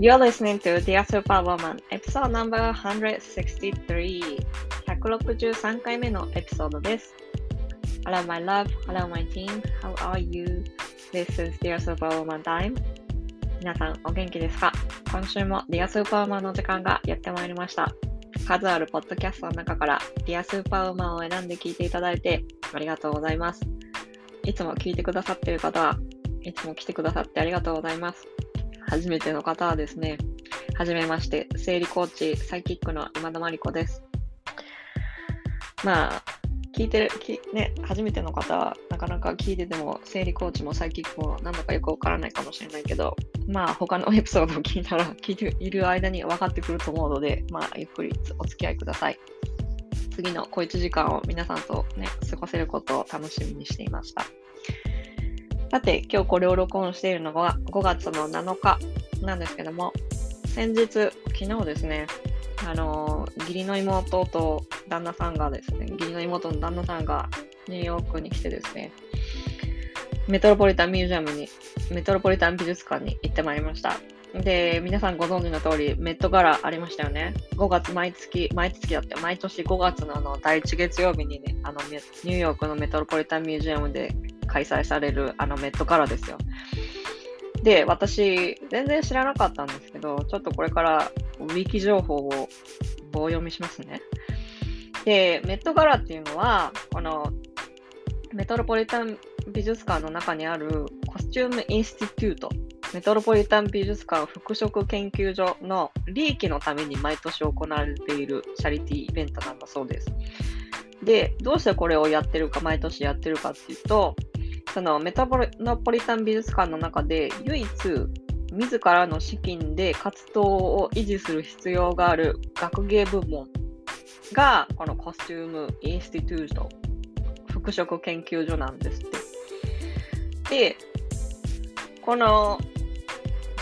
You're listening to Dear Superwoman episode number 163 163回目のエピソードです。Hello my love, hello my team, how are you? This is Dear Superwoman time. 皆さんお元気ですか今週も Dear Superwoman の時間がやってまいりました。数あるポッドキャストの中から Dear Superwoman を選んで聞いていただいてありがとうございます。いつも聞いてくださっている方はいつも来てくださってありがとうございます。初めての方はですね、はじめまして、生理コーチ、サイキックの今田真理子です。まあ、聞いてる、きね、初めての方はなかなか聞いてても、生理コーチもサイキックもなんだかよくわからないかもしれないけど、まあ、他のエピソードを聞いたら、聞いている間に分かってくると思うので、まあ、ゆっくりお付き合いください。次の小1時間を皆さんとね、過ごせることを楽しみにしていました。さて、今日これを録音しているのが5月の7日なんですけども、先日、昨日ですね、あの、義理の妹と旦那さんがですね、義理の妹の旦那さんがニューヨークに来てですね、メトロポリタンミュージアムに、メトロポリタン美術館に行ってまいりました。で、皆さんご存知の通り、メットガラありましたよね。5月毎月、毎月だって、毎年5月のあの第1月曜日にね、あのニューヨークのメトロポリタンミュージアムで開催されるあのメットガラですよ。で、私、全然知らなかったんですけど、ちょっとこれからウィキ情報を棒読みしますね。で、メットガラっていうのは、このメトロポリタン美術館の中にあるコスチュームインスティテュート、メトロポリタン美術館服飾研究所の利益のために毎年行われているチャリティーイベントなんだそうです。で、どうしてこれをやってるか、毎年やってるかっていうと、そのメトロポリタン美術館の中で唯一自らの資金で活動を維持する必要がある学芸部門がこのコスチュームインスティテュート服飾研究所なんですって。で、この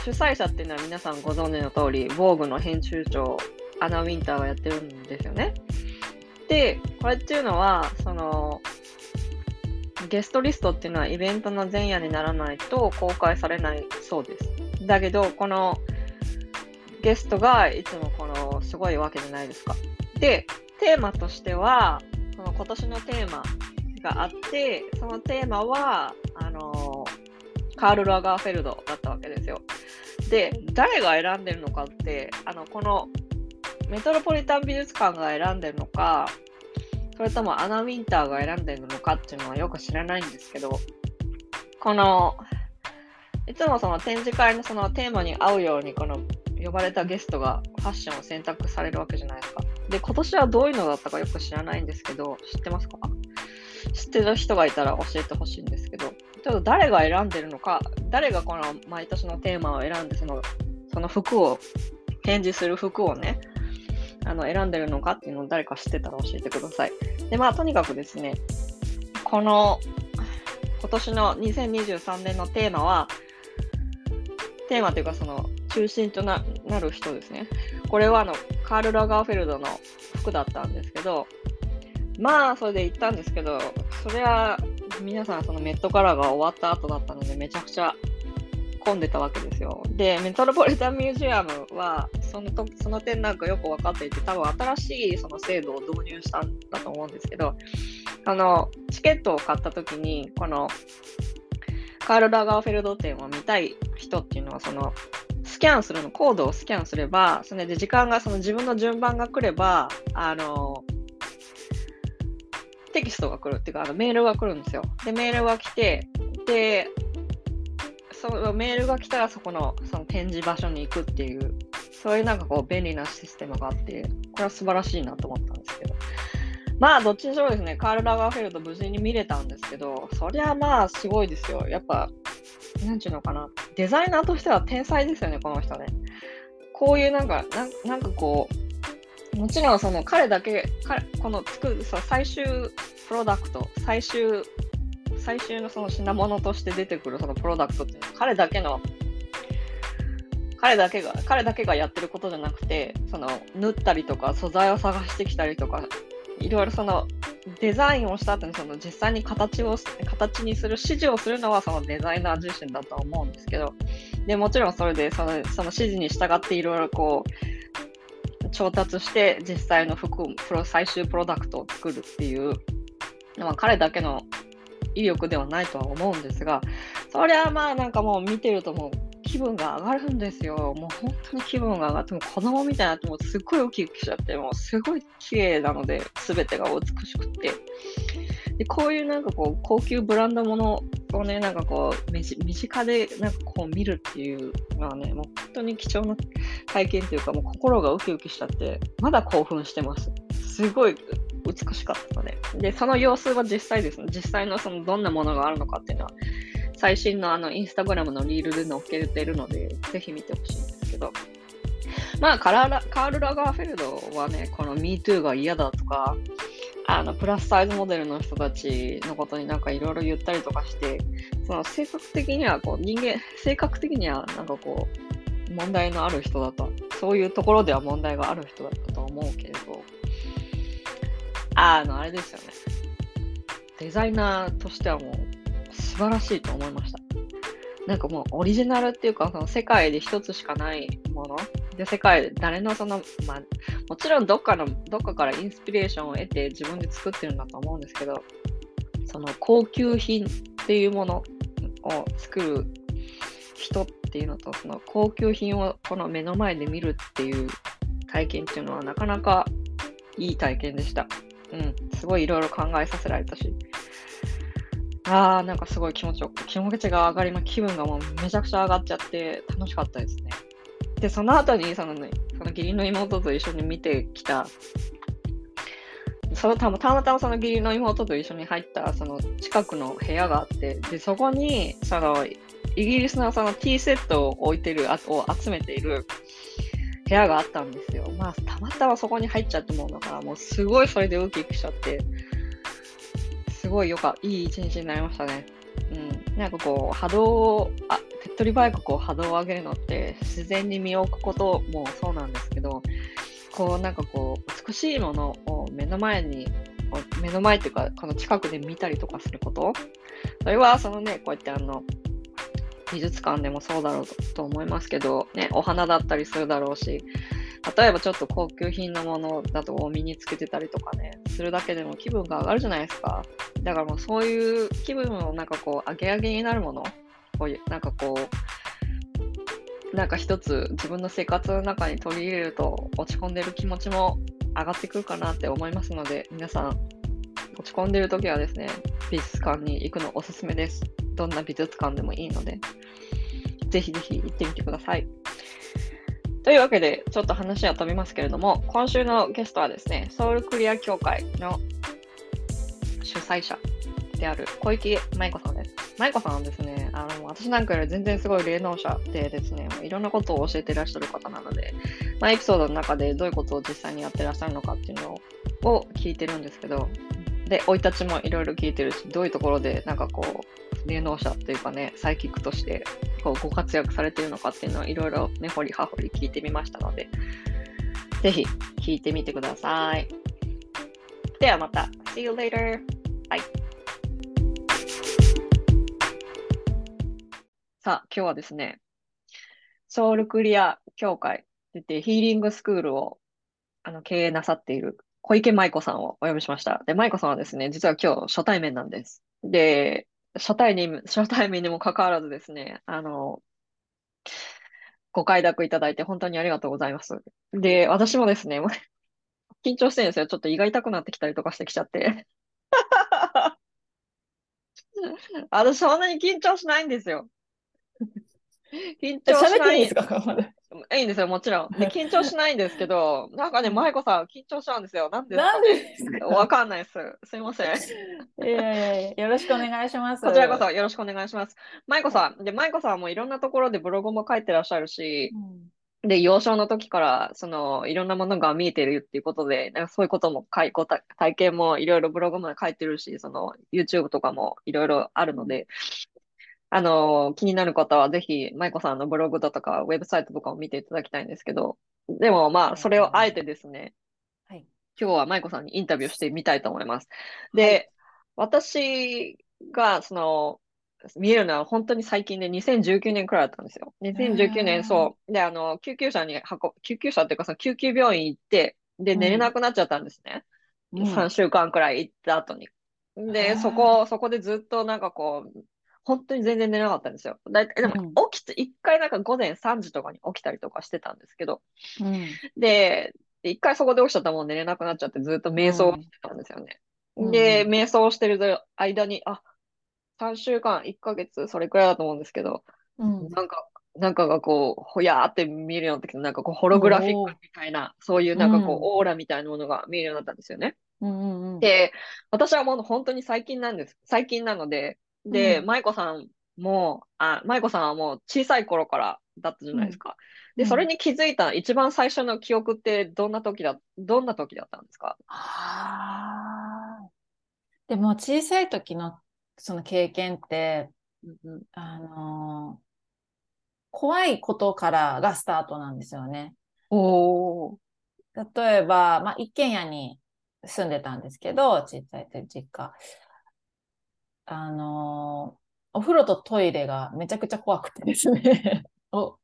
主催者っていうのは皆さんご存知の通り、防具の編集長アナ・ウィンターがやってるんですよね。で、これっていうのは、その、ゲストリストっていうのはイベントの前夜にならないと公開されないそうです。だけど、このゲストがいつもこのすごいわけじゃないですか。で、テーマとしては、この今年のテーマがあって、そのテーマは、あの、カール・ラガーフェルドだったわけですよ。で、誰が選んでるのかって、あの、このメトロポリタン美術館が選んでるのか、それともアナ・ウィンターが選んでるのかっていうのはよく知らないんですけど、この、いつもその展示会のそのテーマに合うように、この呼ばれたゲストがファッションを選択されるわけじゃないですか。で、今年はどういうのだったかよく知らないんですけど、知ってますか？知ってる人がいたら教えてほしいんですけど、ちょっと誰が選んでるのか、誰がこの毎年のテーマを選んで、そのその服を、展示する服をね、あの選んでるのかっていうのを誰か知ってたら教えてください。で、まあ、とにかくですね、この今年の2023年のテーマは、テーマというかその中心となる人ですね。これはあのカール・ラガーフェルドの服だったんですけど、まあ、それで行ったんですけど、それは皆さんそのメットカラーが終わった後だったので、めちゃくちゃ混んでたわけですよ。で、メトロポリタンミュージアムは、そのとその点なんかよく分かっていて、多分新しいその制度を導入したんだと思うんですけど、あの、チケットを買った時に、この、カール・ラガーフェルド展を見たい人っていうのは、その、スキャンするの、コードをスキャンすれば、それで時間が、その自分の順番が来れば、あの、テキストが来るっていうか、あのメールが来るんですよ。で、メールが来て、で、そのメールが来たらそこのその展示場所に行くっていう、そういうなんかこう便利なシステムがあって、これは素晴らしいなと思ったんですけど。まあ、どっちにしろですね、カール・ラガーフェルド無事に見れたんですけど、そりゃまあすごいですよ。やっぱ、なんちゅうのかな、デザイナーとしては天才ですよね、この人ね。こういうなんか、なんかこう、もちろんその彼だけ、彼この作る最終プロダクト、最終最終のその品物として出てくるそのプロダクトっていうのは彼だけの彼だけが彼だけがやってることじゃなくてその縫ったりとか素材を探してきたりとかいろいろそのデザインをした後にその実際に形を形にする指示をするのはそのデザイナー自身だと思うんですけどでもちろんそれでそのその指示に従っていろいろこう調達して実際の服プロ最終プロダクトを作るっていうのは彼だけの威力ではないとは思うんですがそれはまあなんかもう見てるともう気分が上がるんですよ。もう本当に気分が上がって、も子供みたいになって、もうすっごいウキウキしちゃって、もうすごい綺麗なので、すべてが美しくって。で、こういうなんかこう、高級ブランドものをね、なんかこう、身近でなんかこう見るっていうのはね、もう本当に貴重な体験というか、もう心がウキウキしちゃって、まだ興奮してます。すごい美しかったので。その様子は実際ですね、実際のそのどんなものがあるのかっていうのは、最新のあのインスタグラムのリールで載っけてるので、ぜひ見てほしいんですけど。まあカラカール・ラガーフェルドはね、この MeToo が嫌だとか、あのプラスサイズモデルの人たちのことになんかいろいろ言ったりとかして、その性格的にはこう人間、性格的にはなんかこう、問題のある人だと、そういうところでは問題がある人だったと思うけれど、あの、あれですよね。デザイナーとしてはもう素晴らしいと思いました。なんかもうオリジナルっていうか、その世界で一つしかないもの。で、世界で誰のその、まあ、もちろんどっかの、どっかからインスピレーションを得て自分で作ってるんだと思うんですけど、その高級品っていうものを作る人っていうのと、その高級品をこの目の前で見るっていう体験っていうのはなかなかいい体験でした。うん、すごいいろいろ考えさせられたし。ああ、なんかすごい気持ちよく、気持ちが上がりま、気分がもうめちゃくちゃ上がっちゃって楽しかったですね。で、その後にそのね、その義理の妹と一緒に見てきた、そのたまたまその義理の妹と一緒に入ったその近くの部屋があって、で、そこにそのイギリスのそのティーセットを置いてる、あを集めている部屋があったんですよ。まあ、たまたまそこに入っちゃったもんだから、もうすごいそれでウキウキしちゃって、すごいよかいい一日になりましたね。うん、なんかこう波動をあ手っ取り早くこう波動を上げるのって自然に身を置くこともそうなんですけどこうなんかこう美しいものを目の前に目の前っていうかこの近くで見たりとかすることそれはそのねこうやってあの美術館でもそうだろうと思いますけど、ね、お花だったりするだろうし例えばちょっと高級品のものだと身につけてたりとかね、するだけでも気分が上がるじゃないですか。だからもうそういう気分をなんかこう、上げ上げになるもの、こういう、なんかこう、なんか一つ自分の生活の中に取り入れると落ち込んでる気持ちも上がってくるかなって思いますので、皆さん、落ち込んでる時はですね、美術館に行くのおすすめです。どんな美術館でもいいので、ぜひぜひ行ってみてください。というわけで、ちょっと話は飛びますけれども、今週のゲストはですね、ソウルクリア協会の主催者である小池舞子さんです。舞子さんはですね、あの私なんかより全然すごい霊能者でですね、いろんなことを教えてらっしゃる方なので、まあ、エピソードの中でどういうことを実際にやってらっしゃるのかっていうのを聞いてるんですけど、で、生い立ちもいろいろ聞いてるし、どういうところでなんかこう、霊能者っていうかね、サイキックとしてこうご活躍されているのかっていうのをいろいろ根掘り葉掘り聞いてみましたので、ぜひ聞いてみてください。ではまた。See you later. さあ、今日はですね、ソウルクリア協会といってヒーリングスクールをあの経営なさっている小池舞子さんをお呼びしました。で、舞子さんはですね、実は今日初対面なんです。で、初対に、初対面にもかかわらずですね、あの、ご快諾いただいて本当にありがとうございます。で、私もですね、緊張してるんですよ。ちょっと胃が痛くなってきたりとかしてきちゃって。私そんなに緊張しないんですよ。緊張しない。んですか？いいんですよ、もちろん。で緊張しないんですけど、なんかね、舞子さん、緊張しちゃうんですよ。なんでなんでですか？わかんないです。すいません。いやいやよろしくお願いします。こちらこそよろしくお願いします。舞子さん、で、舞子さんもいろんなところでブログも書いてらっしゃるし、うん、で、幼少の時から、その、いろんなものが見えてるっていうことで、なんかそういうことも書い、体験もいろいろブログも書いてるし、その、YouTube とかもいろいろあるので、あの、気になる方はぜひ、舞子さんのブログだとか、ウェブサイトとかを見ていただきたいんですけど、でもまあ、それをあえてですね、はい。今日は舞子さんにインタビューしてみたいと思います。で、私が、その、見えるのは本当に最近で2019年くらいだったんですよ。2019へー年、そう。で、あの、救急車に運、救急車っていうか、その救急病院行って、で、うん寝れなくなっちゃったんですね。うん3週間くらい行った後に。で、そこ、そこでずっとなんかこう、本当に全然寝れなかったんですよ。だいたいでもうん起きて、一回なんか午前3時とかに起きたりとかしてたんですけど、うんで、で一回そこで起きちゃったらもう寝れなくなっちゃってずっと瞑想してたんですよね。うんで、うん瞑想してる間に、あ、3週間、1ヶ月、それくらいだと思うんですけど、うんなんか、なんかがこう、ほやーって見えるようになってきて、なんかこう、ホログラフィックみたいな、そういうなんかこううん、オーラみたいなものが見えるようになったんですよね。うんうんうんで、私はもう本当に最近なんです。最近なので、で、うん舞子さんも、あ、舞子さんはもう小さい頃からだったじゃないですか。で、うんそれに気づいた一番最初の記憶ってどんな時だ、どんな時だったんですか？でも小さい時のその経験って、あのー怖いことからがスタートなんですよね。例えば、まあ、一軒家に住んでたんですけど、小さい時実家。あのーお風呂とトイレがめちゃくちゃ怖くてですね。お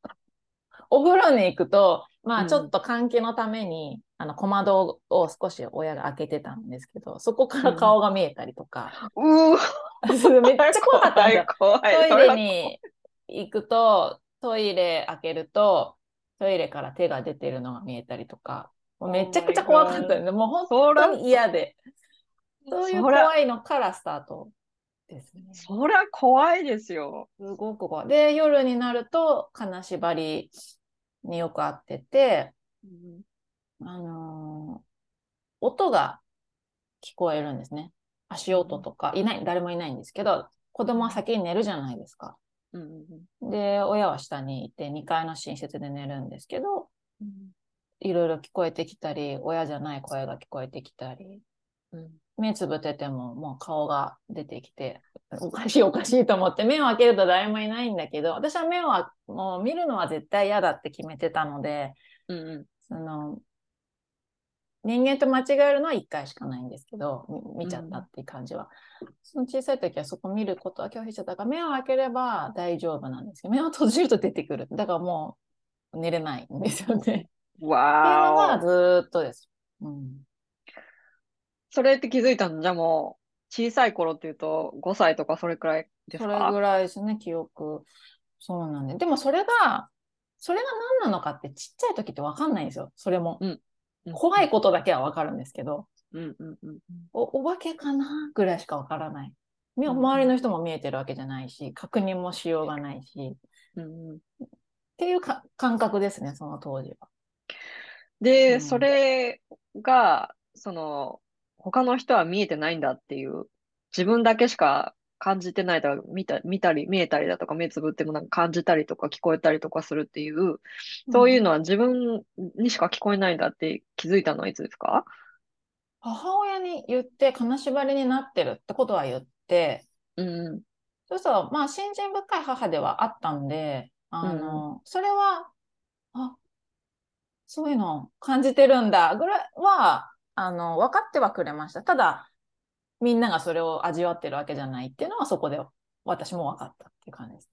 お風呂に行くと、まうん。あちょっと換気のために、あの小窓を少し親が開けてたんですけど、そこから顔が見えたりとか、うー。めっちゃ怖かったんですよ。トイレに行くと、トイレ開けると、トイレから手が出てるのが見えたりとか、もうめちゃくちゃ怖かったんで、もう本そ当に嫌で、そういう怖いのからスタートですね。すそりゃ怖いですよ。ごく怖い。で、夜になると、金縛りによく会ってて、あのー音が聞こえるんですね。足音とか、いない、誰もいないんですけど、子供は先に寝るじゃないですか。うんうんで、親は下にいて、2階の寝室で寝るんですけど、いろいろ聞こえてきたり、親じゃない声が聞こえてきたり、うん目つぶっててももう顔が出てきて、おかしいおかしいと思って目を開けると誰もいないんだけど、私は目をあもう見るのは絶対嫌だって決めてたので、うんうんその、人間と間違えるのは1回しかないんですけど、み見ちゃったっていう感じは。その小さい時はそこ見ることは拒否しちゃったから、目を開ければ大丈夫なんですけど、目を閉じると出てくる。だからもう寝れないんですよね。っていうのがわーずーっとです。うん。それって気づいたの？じゃあもう、小さい頃っていうと5歳とかそれくらいですそれかぐらいですね、記憶。そうなんで。でもそれが、それが何なのかってちっちゃい時ってわかんないんですよ。それも。うん怖いことだけはわかるんですけど、うんうんうんおお化けかなぐらいしかわからない。みうん周りの人も見えてるわけじゃないし、確認もしようがないし、うんうんっていうか感覚ですね、その当時は。で、うんそれが、その、他の人は見えてないんだっていう、自分だけしか感じてないとか、見た、見たり、見えたりだとか、目つぶってもなんか感じたりとか、聞こえたりとかするっていう、そういうのは自分にしか聞こえないんだって気づいたのはいつですか？母親に言って、金縛りになってるってことは言って、うん。そうすると、まあ、信心深い母ではあったんで、あの、それは、あ、そういうの感じてるんだ、ぐらいは、あの、分かってはくれました。ただ、みんながそれを味わってるわけじゃないっていうのは、そこで私も分かったっていう感じです。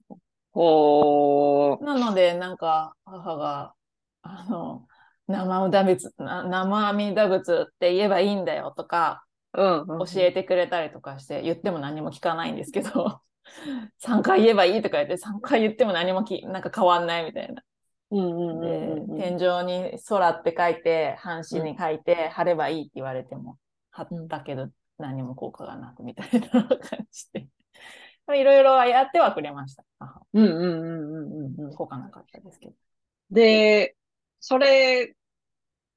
ほー。なので、なんか、母が、あの、生阿弥陀仏、な生阿弥陀仏って言えばいいんだよとか、うんうんうん。教えてくれたりとかして、言っても何も聞かないんですけど、3回言えばいいとか言って、3回言っても何もきなんか変わんないみたいな。うんうんうんでうんうん。天井に空って書いて、半紙に書いて、貼ればいいって言われても、貼ったけど何も効果がなくみたいな感じで。いろいろやってはくれました。母うんうんうんうんうんうん。効果なかったですけど。で、それ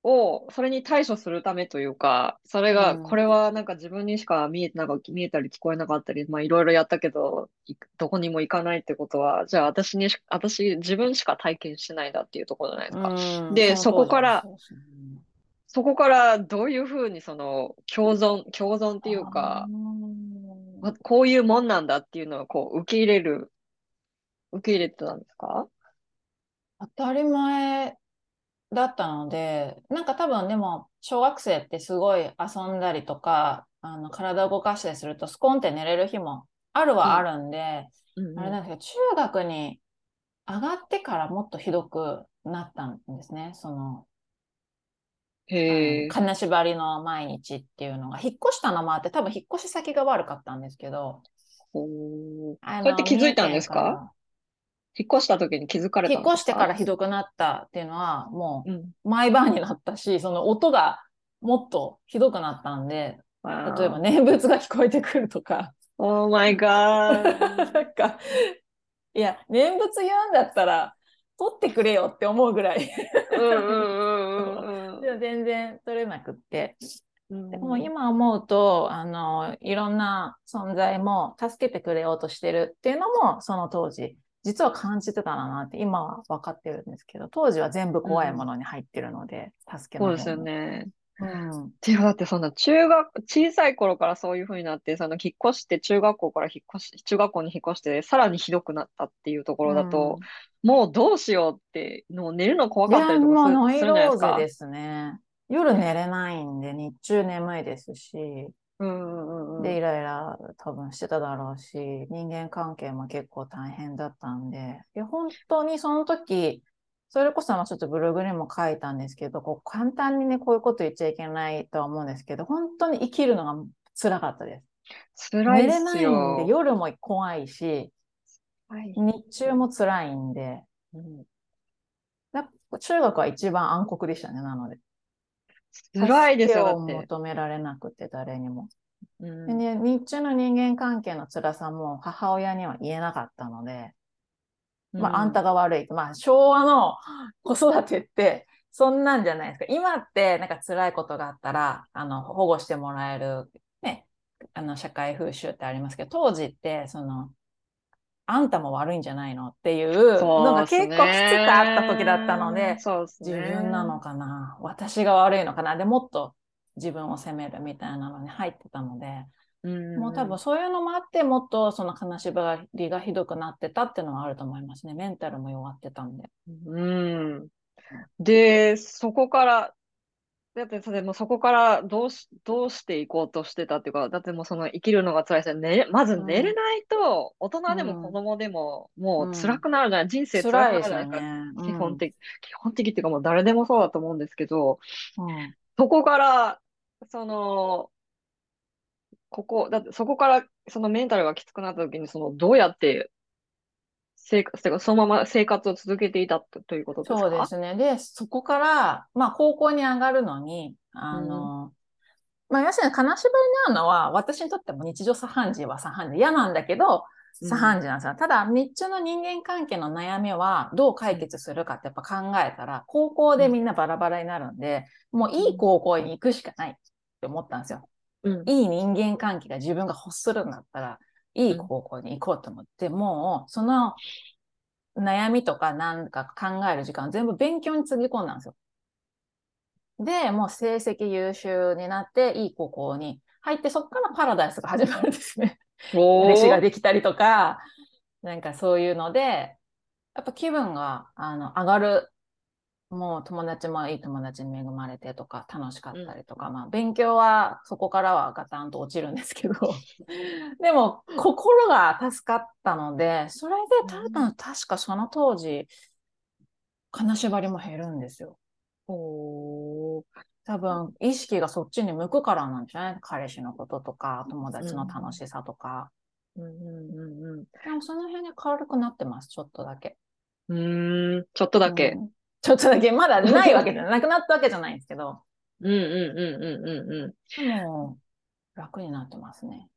を、それに対処するためというか、それが、うん。これはなんか自分にしか見えてなんか見えたり聞こえなかったり、まあいろいろやったけど、いどこにも行かないってことは、じゃあ私にし、私、自分しか体験してないんだっていうところじゃないですか。うん。でそこからはそうですね。そこからどういうふうにその共存、共存っていうか、こういうもんなんだっていうのをこう受け入れる、受け入れてたんですか？ー当たり前だったので、なんか多分でも、小学生ってすごい遊んだりとか、あの体を動かしたりすると、スコンって寝れる日もあるはあるんで、うんあれなんですけど、中学に上がってからもっとひどくなったんですね。その、へえ。金縛りの毎日っていうのが、引っ越したのもあって、多分引っ越し先が悪かったんですけど、そう。やって気づいたんですか？引っ越した時に気づかれた引っ越してからひどくなったっていうのは、もうん。う毎晩になったし、その音がもっとひどくなったんで、例えば念仏が聞こえてくるとか、Oh my な god. んか、いや、念仏言うんだったら、取ってくれよって思うぐらい、全然取れなくって。うん。でも今思うと、あの、いろんな存在も助けてくれようとしてるっていうのも、その当時、実は感じてたなって今は分かってるんですけど、当時は全部怖いものに入ってるので、助けの方もそうですよ。ね。うん。っていうだってそんな中学、小さい頃からそういう風になって、その引っ越して中学校から引っ越し、中学校に引っ越して、さらにひどくなったっていうところだと、もうどうしようって、もう寝るの怖かったりとかするするんじゃないですか。ね。夜寝れないんで、日中眠いですし、うんうんうんうん。で、イライラ多分してただろうし、人間関係も結構大変だったんで、いや、本当にその時、それこそまあちょっとブログにも書いたんですけど、こう簡単にね、こういうこと言っちゃいけないとは思うんですけど、本当に生きるのが辛かったです。辛いっ寝れないん。で、夜も怖いし、はい日中も辛いんで、うんだ中学は一番暗黒でしたね、なので。辛いですよ。求められなくて、誰にも。うんでね、日中の人間関係の辛さも母親には言えなかったので、まあ、あんたが悪い。まあ、昭和の子育てって、そんなんじゃないですか。今って、なんか辛いことがあったら、あの、保護してもらえる、ね、あの、社会風習ってありますけど、当時って、その、あんたも悪いんじゃないの？っていうのが結構きつくあった時だったので、ね。自分なのかな私が悪いのかな？でもっと自分を責めるみたいなのに入ってたので、うんもう多分そういうのもあってもっとその金縛りがひどくなってたっていうのはあると思いますね。メンタルも弱ってたんで。うん。で、そこから、だって、でもそこからどうし、どうしていこうとしてたっていうか、だってもうその生きるのが辛いですよね。まず寝れないと、大人でも子供でももう辛くなるじゃない、人生辛くなるじゃないか。ね。基本的、基本的っていうかもう誰でもそうだと思うんですけど、うんそこから、その、ここ、だってそこからそのメンタルがきつくなった時に、そのどうやって生活、てかそのまま生活を続けていたとということですか？そうですね。で、そこから、まあ、高校に上がるのに、あの、まあ、要するに金縛りになるのは、私にとっても日常茶飯事は茶飯事。嫌なんだけど、茶飯事なんですよ。ただ、日中の人間関係の悩みはどう解決するかってやっぱ考えたら、高校でみんなバラバラになるんで、もういい高校に行くしかないって思ったんですよ。うん。いい人間関係が自分が欲するんだったら、いい高校に行こうと思って、もう、その悩みとかなんか考える時間全部勉強につぎ込んだんですよ。で、もう成績優秀になって、いい高校に入って、そこからパラダイスが始まるんですね。お弟子がーできたりとか、なんかそういうので、やっぱ気分があの上がる。もう友達もいい友達に恵まれてとか楽しかったりとか、まあ勉強はそこからはガタンと落ちるんですけど、でも心が助かったので、それで多分確かその当時、金縛りも減るんですよ。おー多分意識がそっちに向くからなんじゃない？彼氏のこととか、友達の楽しさとか。うんうんうんでもその辺で軽くなってます、ちょっとだけ。うん、ちょっとだけ。うんちょっとだけ、まだないわけじゃなくなったわけじゃないんですけど、うんうんうんうんうんうん。でも、楽になってますね。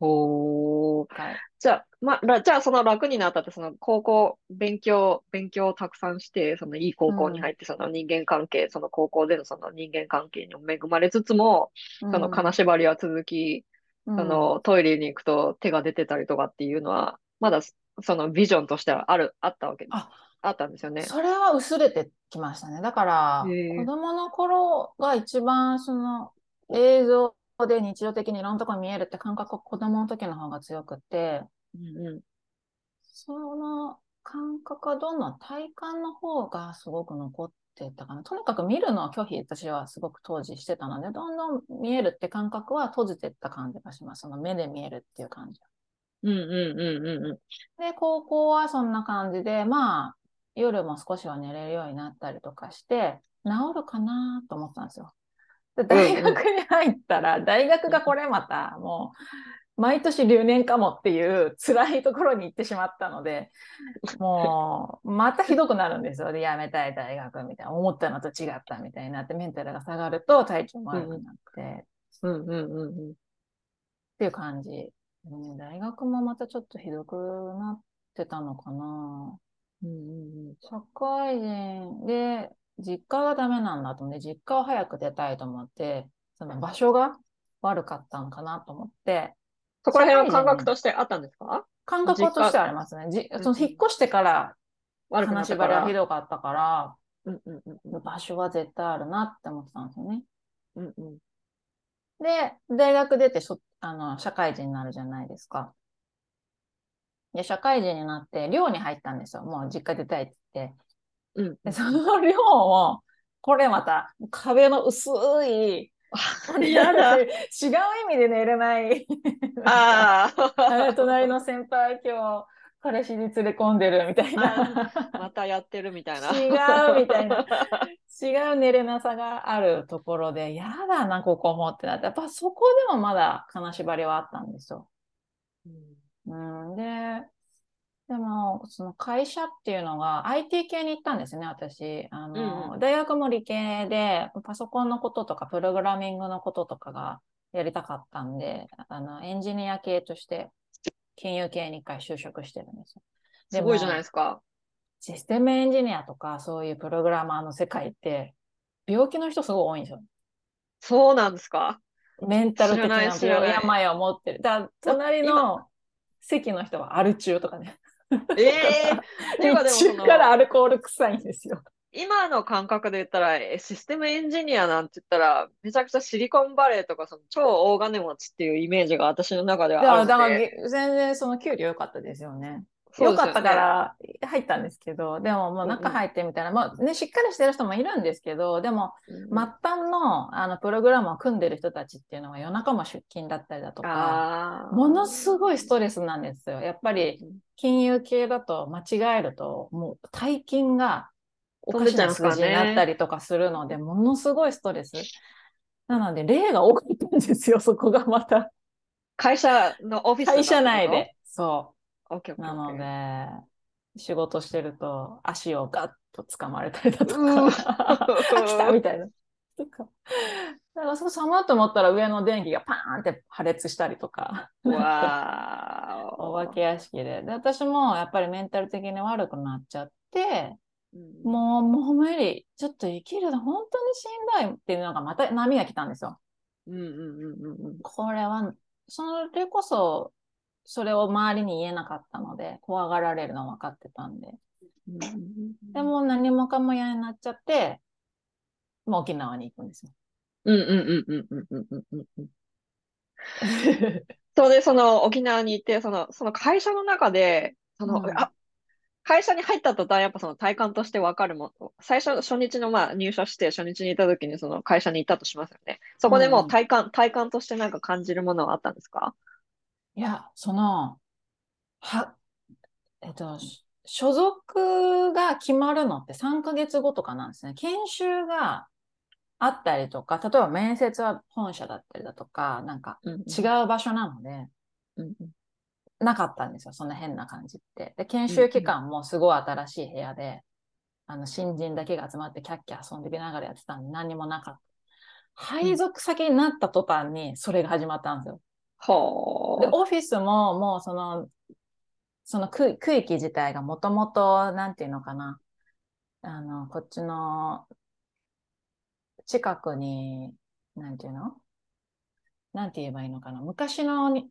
おーはい。じゃあ、まあ、らじゃあその楽になったって、その高校、勉強、勉強をたくさんして、そのいい高校に入って、その人間関係、その高校でのその人間関係に恵まれつつも、その金縛りは続き、うんそのトイレに行くと手が出てたりとかっていうのは、まだそのビジョンとしてはある、あったわけです。ああったんですよね。それは薄れてきましたね。だから、子供の頃が一番その映像で日常的にいろんなところ見えるって感覚は子供の時の方が強くて、うんうんその感覚はどんどん体感の方がすごく残っ言ったかな。とにかく見るのは拒否、私はすごく当時してたので、どんどん見えるって感覚は閉じてった感じがします。その目で見えるっていう感じ。うんうんうんうんうん。で、高校はそんな感じで、まあ、夜も少しは寝れるようになったりとかして、治るかなと思ったんですよ。で、大学に入ったら、大学がこれまた、もう、毎年留年かもっていう辛いところに行ってしまったので、もう、またひどくなるんですよ。で、辞めたい大学みたいな、思ったのと違ったみたいになって、メンタルが下がると体調も悪くなって、うんうんうんうん。っていう感じ。うん大学もまたちょっとひどくなってたのかな。うんうん社会人で、実家がダメなんだと思って、実家を早く出たいと思って、その場所が悪かったのかなと思って、そこら辺は感覚としてあったんですか？感覚としてはありますね。じその引っ越してから話し張り。はひどかったから、うんうんうんうん場所は絶対あるなって思ってたんですよね。うんうんで、大学出てそあの社会人になるじゃないですか。で、社会人になって寮に入ったんですよ。もう実家出たいって言って。うんで、その寮も、これまた壁の薄い、やだ。違う意味で寝れない。あ ああ。隣の先輩今日彼氏に連れ込んでるみたいな。またやってるみたいな。違うみたいな。違う寝れなさがあるところで、やだな、ここもってなって、やっぱそこでもまだ金縛りはあったんですよ。うんうん、で、でも、その会社っていうのが IT 系に行ったんですね、私。あの、うんう大学も理系で、パソコンのこととか、プログラミングのこととかがやりたかったんで、あの、エンジニア系として、金融系に一回就職してるんですよ。すごいじゃないですか。システムエンジニアとか、そういうプログラマーの世界って、病気の人すごい多いんですよ。そうなんですか。メンタル的な病を持ってる。だから隣の席の人はアル中とかね。ええっ ていうかでもその中からアルコール臭いんですよ。今の感覚で言ったら、えシステムエンジニアなんて言ったら、めちゃくちゃシリコンバレーとか、その超大金持ちっていうイメージが私の中ではあるだから全然その給料良かったですよね。よかったから入ったんですけど、でももう中入ってみたら、まあね、しっかりしてる人もいるんですけど、でもうん末端のあのプログラムを組んでる人たちっていうのは夜中も出勤だったりだとか、ものすごいストレスなんですよ。やっぱり金融系だと間違えると、もう大金がおかしな数字になったりとかするので、ものすごいストレス。なので、例が多かったんですよ、そこがまた。会社のオフィス会社内で。そう。ケーオッケなのー。で、仕事してると足をガッと掴まれたりだとか、来たみたいな。とか。だからそう寒いと思ったら上の電気がパーンって破裂したりとか。わーお化け屋敷で。で、私もやっぱりメンタル的に悪くなっちゃって、うんもう、もう無理。ちょっと生きるの本当にしんどいっていうのがまた波が来たんですよ。うんうんうんうんうんこれは、それこそ、それを周りに言えなかったので、怖がられるの分かってたんで。うんうんでも何もかも嫌になっちゃって、もう沖縄に行くんですよ。うんうんうんうんうんうんうんうんうん それで、その沖縄に行って、その、その会社の中で、その、うんあ、会社に入った途端、やっぱその体感としてわかるもの、最初、初日のまあ入社して、初日にいた時にその会社に行ったとしますよね。そこでもう体感、体感としてなんか感じるものはあったんですか？いや、その、は、えっと、し所属が決まるのって3ヶ月後とかなんですね。研修があったりとか、例えば面接は本社だったりだとか、なんかうん違う場所なので、うんうんなかったんですよ、そんな変な感じって。で、研修期間もすごい新しい部屋で、あの、新人だけが集まってキャッキャ遊んできながらやってたんで何にもなかった。配属先になった途端にそれが始まったんですよ。で、ほー。オフィスももうその、その区区域自体がもともと、なんていうのかな。あの、こっちの近くに、なんていうの？なんて言えばいいのかな。昔のに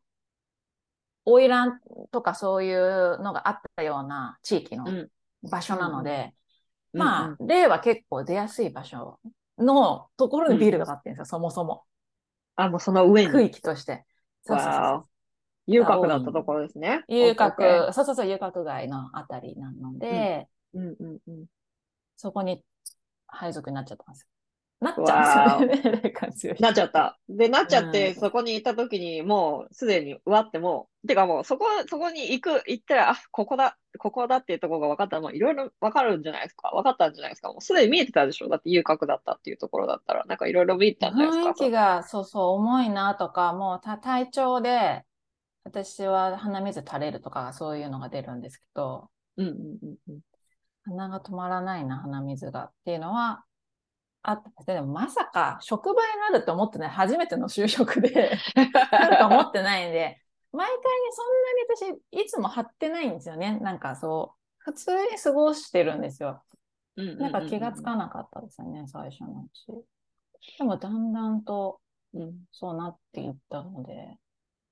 花魁とかそういうのがあったような地域のうん場所なので、うんまあ、例は結構出やすい場所のところにビルが建ってるんですよ、そもそも。あ、もうその上区に。域として。そうそうそう遊郭だったところですね。遊郭、そうそうそう、遊郭街のあたりなので、うんうんうん。そこに配属になっちゃったんですよ。なっちゃうんですよね。霊感強い人なっちゃった。で、なっちゃって、うんそこに行った時に、もうすでに、うわってもう、てかもう、そこ、そこに行く、行ったら、あ、ここだ、ここだっていうところが分かったら、もういろいろ分かるんじゃないですか？分かったんじゃないですか？もうすでに見えてたでしょ？だって遊郭だったっていうところだったら、なんかいろいろ見えてたんじゃない雰囲ですか？気が、そうそう、重いなとか、もうた体調で、私は鼻水垂れるとか、そういうのが出るんですけど、うんうんうんうん。鼻が止まらないな、鼻水がっていうのはあったんですでもまさか職場になると思ってない、初めての就職で なると思ってないんで、毎回ね、そんなに私、いつも張ってないんですよね。なんかそう、普通に過ごしてるんですよ。うんうんうんうんなんか気がつかなかったですよね、最初のうち。でもだんだんとうんそうなっていったので、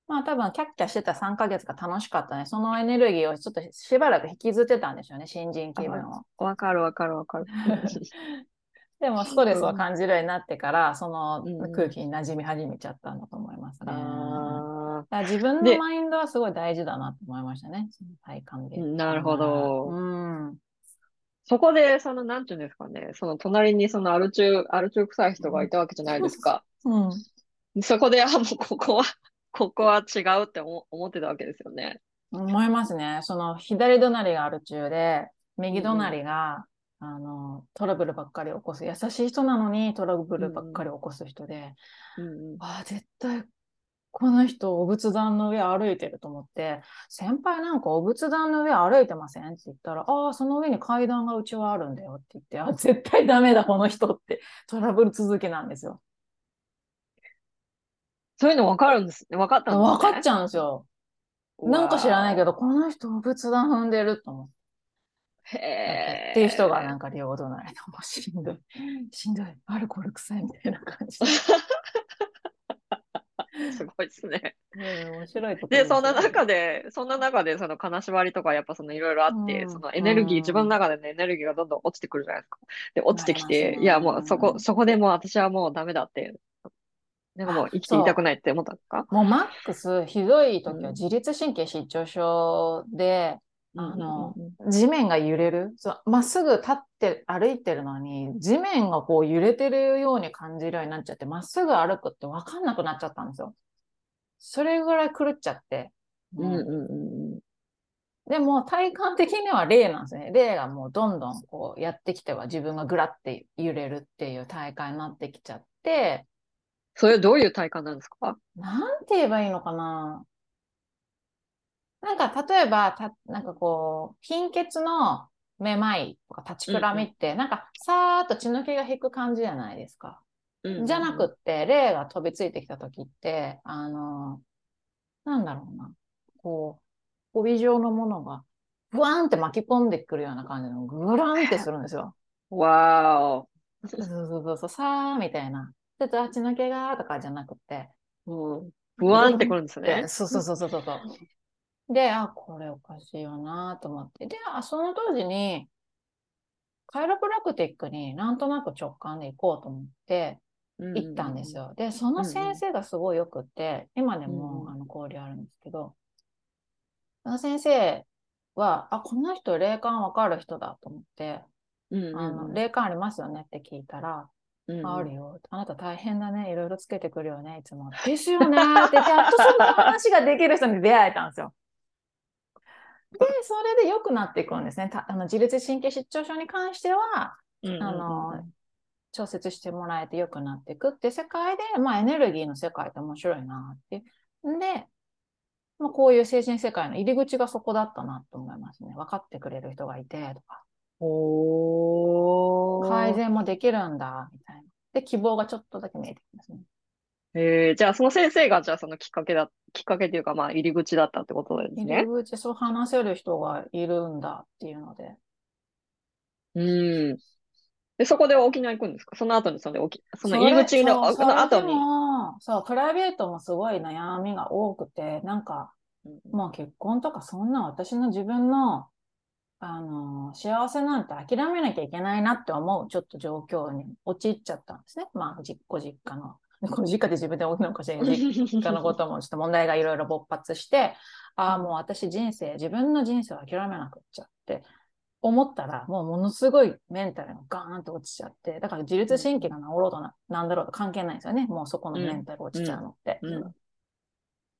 まあ多分キャッキャしてた3ヶ月が楽しかったね。そのエネルギーをちょっとしばらく引きずってたんでしょうね、新人気分を。わかるわかるわかる。でもストレスを感じるようになってから、そのうん空気に馴染み始めちゃったんだと思いますね。だあから自分のでマインドはすごい大事だなと思いましたね。その体感で。ーなるほど。うん。そこで、その、なんていうんですかね、その隣にそのアル中、アル中臭い人がいたわけじゃないですか。うん。そこで、あ、もうここは、ここは違うって思思ってたわけですよね。思いますね。その左隣がアル中で、右隣が、あの、トラブルばっかり起こす。優しい人なのにトラブルばっかり起こす人で、うんうんああ、絶対、この人、お仏壇の上歩いてると思って、先輩なんかお仏壇の上歩いてませんって言ったら、ああ、その上に階段がうちはあるんだよって言って、あ絶対ダメだ、この人って、トラブル続きなんですよ。そういうの分かるんですね。分かったんですね。分かっちゃうんですよ。なんか知らないけど。ど、この人お仏壇踏んでると思って。へーっていう人がなんか両隣でもうしんどい、しんどい、アルコール臭いみたいな感じで。すごいですね。うん面白いで、そんな中でで、そんな中で、その金縛りとかやっぱそのいろいろあって、うんそのエネルギー、うん自分の中でのエネルギーがどんどん落ちてくるじゃないですか。で、落ちてきて、ねいや、もうそこ、そこでもう私はもうダメだって、なんかもう生きていたくないって思ったか？もうマックス、ひどい時うんは自律神経失調症で、あのうんうん地面が揺れる。まっすぐ立って歩いてるのに、地面がこう揺れてるように感じるようになっちゃって、まっすぐ歩くって分かんなくなっちゃったんですよ。それぐらい狂っちゃって。うんうんうんうんでも体感的には霊なんですね。霊がもうどんどんこうやってきては自分がぐらって揺れるっていう大会になってきちゃって、それどういう体感なんですか？なんて言えばいいのかな？なんか例えば、たなんかこう、貧血のめまいとか立ちくらみって、なんかさーっと血の気が引く感じじゃないですか。じゃなくって、霊が飛びついてきた時って、あの、なんだろうな。こう、帯状のものが、ブワーンって巻き込んでくるような感じの、グランってするんですよ。わそうそうそうそう、さーみたいな。ちょっとの毛がとかじゃなくて、ー。うん。不安ってくるんですねで。そうそうそうそうそうそう。で、あ、これおかしいよなと思って。で、あ、その当時に、カイロプラクティックになんとなく直感で行こうと思って行ったんです。よ。で、その先生がすごいよくって、今でもうんあの交流あるんですけど、その先生は、あ、この人霊感わかる人だと思って、うんうんあの、霊感ありますよねって聞いたら、うんうんあるよ。あなた大変だね。いろいろつけてくるよね。いつも。ですよね。って言って、やっとそんな話ができる人に出会えたんですよ。で、それで良くなっていくんですね。たあの自律神経失調症に関しては、うんうんうんあの、調節してもらえて良くなっていくって世界で、まあエネルギーの世界って面白いなってで、まあ、こういう精神世界の入り口がそこだったなと思いますね。分かってくれる人がいてとか。おー改善もできるんだ、みたいな。で、希望がちょっとだけ見えてきますね。えー、じゃあその先生がじゃあそのきっかけだ、きっかけというかまあ入り口だったってことです入りね。口、そう話せる人がいるんだっていうので。うん。で、そこで沖縄行くんですか？その後にその沖、その入り口のそれの後に。そう、プライベートもすごい悩みが多くて、なんか、もう結婚とかそんな私の自分の、あの、幸せなんて諦めなきゃいけないなって思うちょっと状況に陥っちゃったんですね。まあ、実ご実家の。ご実家で自分で置くのかしら実家のこともちょっと問題がいろいろ勃発して、ああ、もう私人生、自分の人生を諦めなくっちゃって思ったら、もうものすごいメンタルがガーンと落ちちゃって、だから自律神経が治ろうとな、なんだろうと関係ないんですよね。もうそこのメンタル落ちちゃうのって。うんうん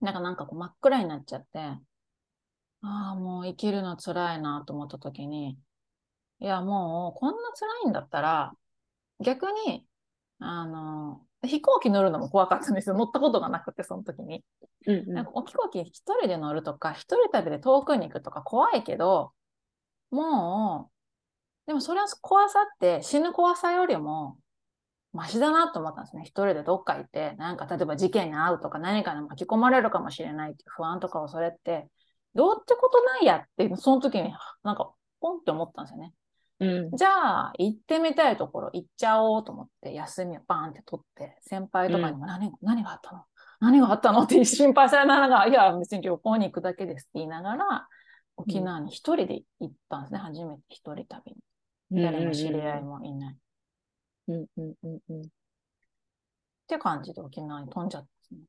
なんかなんかこう真っ暗になっちゃって、ああ、もう生きるの辛いなと思った時に、いやもうこんな辛いんだったら、逆に、あの、飛行機乗るのも怖かったんですよ。乗ったことがなくて、その時に。うんうんなんかお飛行機一人で乗るとか、一人旅で遠くに行くとか怖いけど、もう、でもそれは怖さって死ぬ怖さよりもマシだなと思ったんですね。一人でどっか行って、なんか例えば事件に遭うとか何かに巻き込まれるかもしれないっていう不安とか恐れって、どうってことないやって、その時になんかポンって思ったんですよね。うんじゃあ、行ってみたいところ行っちゃおうと思って、休みをバーンって取って、先輩とかにも何,、何があったの？何があったの？って心配されながら、いや、別に旅行に行くだけですって言いながら、沖縄に一人で行ったんですね。初めて一人旅に。誰も知り合いもいない。っうんうんうんうんて感じで沖縄に飛んじゃったんで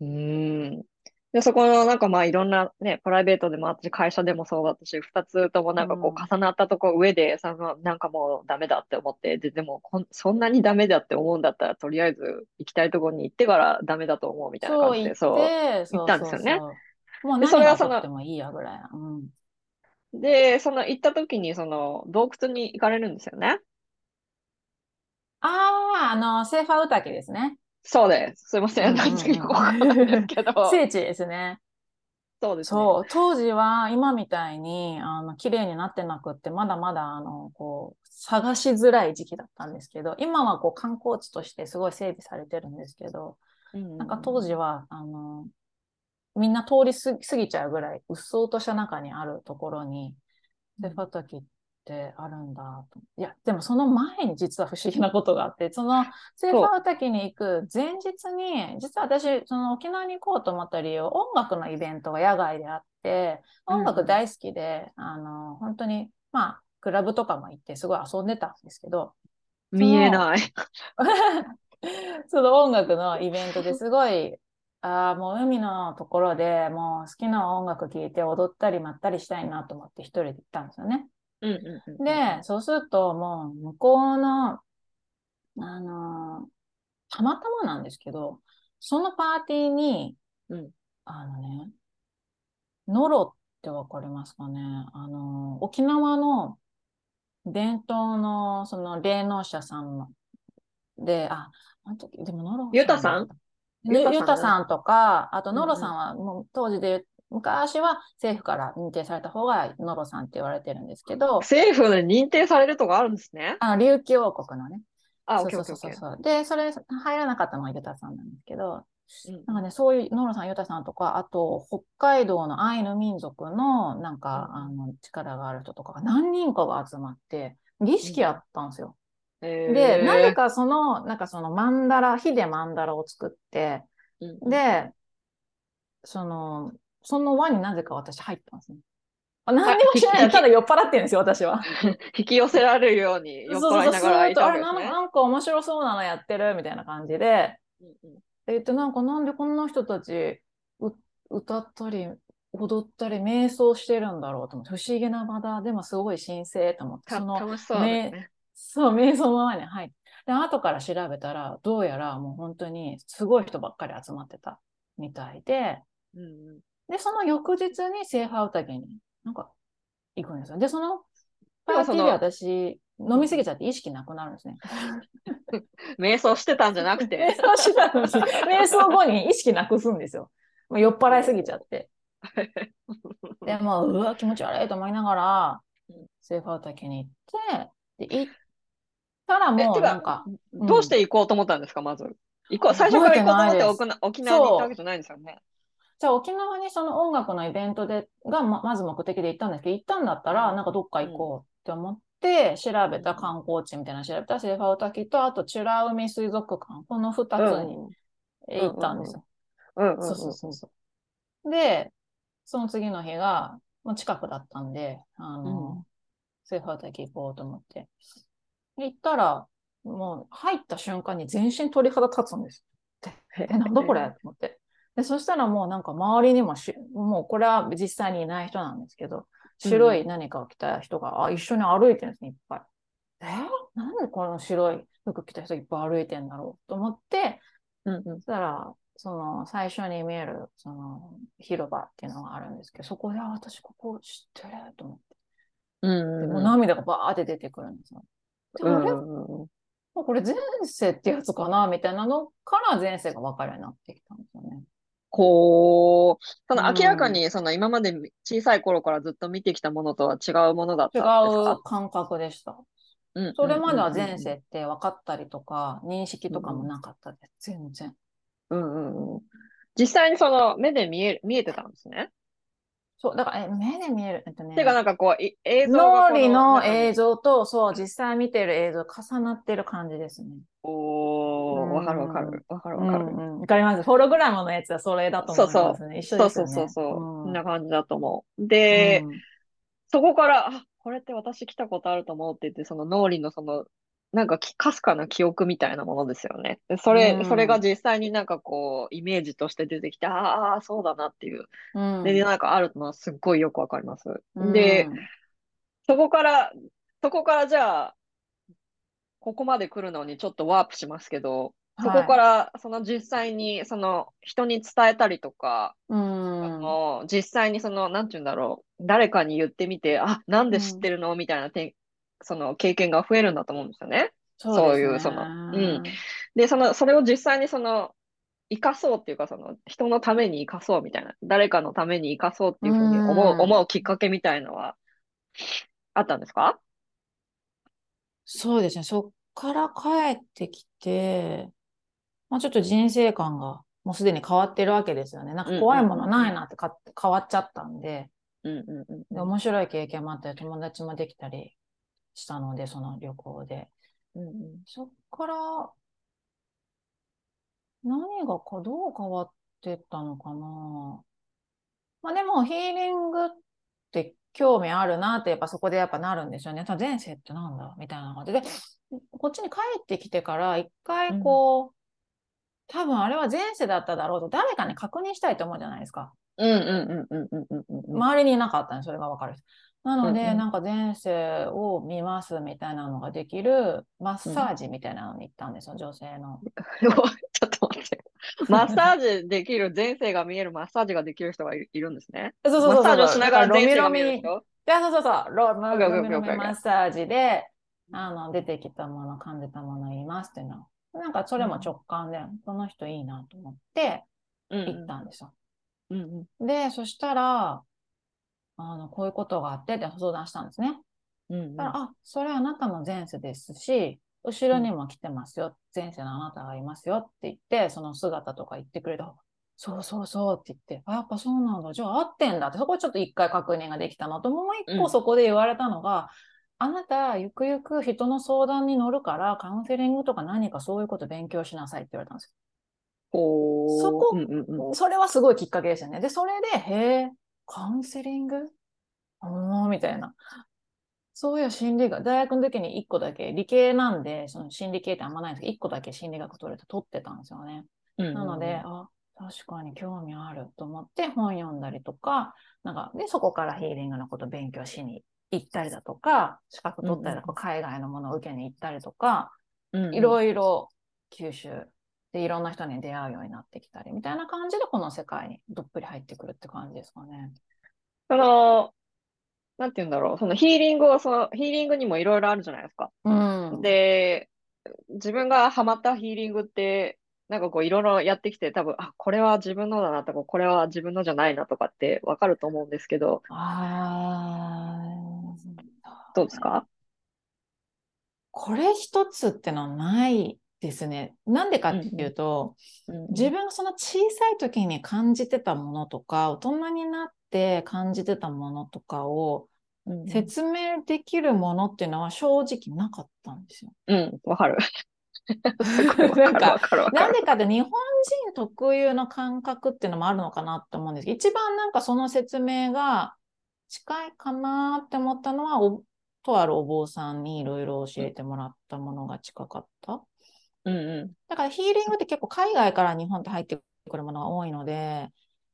すね。うーん。で、そこのなんかまあいろんなね、プライベートでもあったし、会社でもそうだったし、二つともなんかこう重なったとこ上で、そのなんかもうダメだって思って、で、でもこんそんなにダメだって思うんだったら、とりあえず行きたいところに行ってからダメだと思うみたいなそう感じで、言って、行ったんですよねそうそうそうもうで何が起それはそのこってもいいやぐらいな。うん。で、その行った時にその洞窟に行かれるんですよね。ああ、あの、セーファーウタキですね。そうです。すいません。うんうんうんなんかよくわかんないんですけど。聖地ですね。そうですね。当時は今みたいに、あの、綺麗になってなくって、まだまだ、あの、こう、探しづらい時期だったんですけど、今はこう観光地としてすごい整備されてるんですけど、うんなんか当時は、あの、みんな通り過ぎ過ぎちゃうぐらい、うっそうとした中にあるところに、セファタキってあるんだと。いや、でもその前に実は不思議なことがあって、そのセーファー滝に行く前日に、実は私、その沖縄に行こうと思った理由、音楽のイベントが野外であって、音楽大好きで、あの、本当に、まあ、クラブとかも行ってすごい遊んでたんですけど、見えない。その音楽のイベントで すごい、ああ、もう海のところでもう好きな音楽聴いて踊ったりまったりしたいなと思って一人で行ったんですよね。うんうんうんで、そうするともう向こうの、あのーたまたまなんですけど、そのパーティーに、うん。あのね、ノロってわかりますかね？あのー沖縄の伝統のその霊能者さんので、あ、あの時、でもノロユタさん？ゆユタさん。ゆたさん。とか、あとノロさんはもう当時で、昔は政府から認定された方がノロさんって言われてるんですけど、政府で認定されるとこあるんですね。あの琉球王国のね。あ、オそう。そうそうそう。で、それ入らなかったのがユタさんなんですけど、うんなんかね、そういうノロさん、ユタさんとか、あと北海道のアイヌ民族のなんか、うんあの力がある人とかが何人かが集まって、儀式やったんですよ。へで、ーなぜかその、なんかそのマンダラ、火でマンダラを作って、うんで、その、その輪になぜか私入ったんですね。あ何にもしないただ酔っ払ってるんですよ、私は。引き寄せられるように酔っ払いながらいたわけですね。あれなんなんか面白そうなのやってるみたいな感じで、うんうんで言って、なんかなんでこんな人たちう歌ったり、踊ったり、瞑想してるんだろうと思って、不思議な場だ、でもすごい神聖と思って、たその楽しそうですね。そう、瞑想の輪に入って。で、後から調べたら、どうやらもう本当にすごい人ばっかり集まってたみたいで、うんうんで、その翌日にセーフアウタゲになんか行くんですよ。で、そのパーティーで私、飲みすぎちゃって意識なくなるんですね。瞑想してたんじゃなく瞑て。想したのに、瞑想後に意識なくすんですよ。もう酔っ払いすぎちゃって。で、もう、うわ、気持ち悪いと思いながらうん、セーフアウタゲに行って、で、行ったらもうなんか、うんどうして行こうと思ったんですか、まず。行こう、最初から行こうと思って覚沖縄沖縄に行ったわけじゃないんですよね。じゃあ沖縄にその音楽のイベントでがままず目的で行ったんですけど、行ったんだったら、なんかどっか行こうって思って、調べた観光地みたいなの調べたら、セーファウタキと、あと美ら海水族館、この2つに行ったんですよ。そうそうそうそう。で、その次の日が、もう近くだったんで、あの、うんセーファウタキ行こうと思って。で行ったら、もう入った瞬間に全身鳥肌立つんです。ええ、なんだこれ？と思って。で、そしたらもうなんか周りにもし、もうこれは実際にいない人なんですけど、白い何かを着た人が、あ一緒に歩いてるんですね、いっぱい。え？なんでこの白い服着た人いっぱい歩いてんだろうと思って、うんうん。そしたら、その最初に見えるその広場っていうのがあるんですけど、そこで、あ、私ここ知ってると思って、うんでもう涙がバーって出てくるんですよ。でうんあれ？うんうんもうこれ前世ってやつかな？みたいなのから前世が分かるようになってきたんですよね。こう、そのうん明らかにその今まで小さい頃からずっと見てきたものとは違うものだった違んですか？う感覚でした。うんそれまでは前世って分かったりとか、認識とかもなかったです。全然。うんうんうん。実際にその目で見え、見えてたんですね？そう、だから、え、目で見える。えっとね。てかなんかこう、い映像脳裏の映像。像と、そう、実際見てる映像重なってる感じですね。おー、うんわかるわかる。わかるうわかる。んうん。わかります。ホログラムのやつはそれだと思いますね。一緒そうですよね。そうそうそう。うんこんな感じだと思う。で、うんそこから、あ、これって私来たことあると思うって言って、その脳裏のその、なんかきかすかな記憶みたいなものですよね。でそれ、うん。それが実際になんかこう、イメージとして出てきて、ああ、そうだなっていう。うん。で、なんかあるのはすっごいよくわかります。うん。で、そこから、そこからじゃあ、ここまで来るのにちょっとワープしますけど、そこかはいら、その実際に、その人に伝えたりとか、うん。あの実際にその、なんて言うんだろう、誰かに言ってみて、あ、なんで知ってるの？みたいなてんその経験が増えるんだと思うんですよね。そういうですね。そのうん。で、その、それを実際にその、生かそうっていうか、その、人のために生かそうみたいな、誰かのために生かそうっていうふうに思う、うん。思うきっかけみたいのは、あったんですか？そうですね。そっから帰ってきて、まあ、ちょっと人生観がもうすでに変わってるわけですよね。なんか怖いものないなってか変わっちゃったんで、うんうんうん。で面白い経験もあったり、友達もできたりしたので、その旅行で。うん、そっから、何がかどう変わってったのかな。まあでもヒーリングって興味あるなってやっぱそこでやっぱなるんですよね。前世ってなんだ？みたいな感じで。こっちに帰ってきてから一回こう、うん、多分あれは前世だっただろうと誰かに確認したいと思うじゃないですか。うんうんうんうんうんうん、周りにいなかったね、それが分かる。なので、うんうんなんか前世を見ますみたいなのができるマッサージみたいなのに行ったんですよ、女性の。ちょっと待って。マッサージできる、前世が見えるマッサージができる人がいいるんですね。そうそうそうそう。マッサージをしながら前世が見える人？や、そうそうそう。ロミロミマッサージで、あの、出てきたもの、噛んでたもの言いますっていうの。なんかそれも直感で、この人いいなと思ってうん行ったんですよ。うんうんで、そしたら、あの、こういうことがあってって相談したんですね。うんうんだから、あ、それはあなたの前世ですし、後ろにも来てますよ。前世のあなたがいますよって言って、その姿とか言ってくれた。そうそうそうって言って、あ、やっぱそうなんだ。じゃあ合ってんだって、そこちょっと一回確認ができたのと、もう一うん個そこで言われたのが、あなた、ゆくゆく人の相談に乗るから、カウンセリングとか何かそういうこと勉強しなさいって言われたんですほーそこうんうんうんよ。それはすごいきっかけでしたね。で、それで、へえ、カウンセリング？おー、みたいな。そういう心理学、大学の時に1個だけ、理系なんで、その心理系ってあんまないんですけど、1個だけ心理学取れて取ってたんですよね。うんなので、あ、確かに興味あると思って本読んだりとか、なんか、で、そこからヒーリングのこと勉強しに行ったりだとか、資格取ったりだとか、海外のものを受けに行ったりとか、うん。いろいろ吸収でいろんな人に出会うようになってきたりみたいな感じでこの世界にどっぷり入ってくるって感じですかね。その、なんて言うんだろう、そのヒーリングを、そのヒーリングにもいろいろあるじゃないですか。うん、で、自分がハマったヒーリングって、なんかこういろいろやってきて、多分、あ、これは自分のだなとか、これは自分のじゃないなとかってわかると思うんですけど、あどうですか？これ一つってのはないですね。なんでかっていうと、自分がその小さい時に感じてたものとか、大人になって感じてたものとかをうん説明できるものっていうのは正直なかったんですよ。うん、わかる。すごいわか。なんでかって日本人特有の感覚っていうのもあるのかなって思うんですけど、一番なんかその説明が近いかなって思ったのは、おとあるお坊さんにいろいろ教えてもらったものが近かった。うんうだからヒーリングって結構海外から日本って入ってくるものが多いので、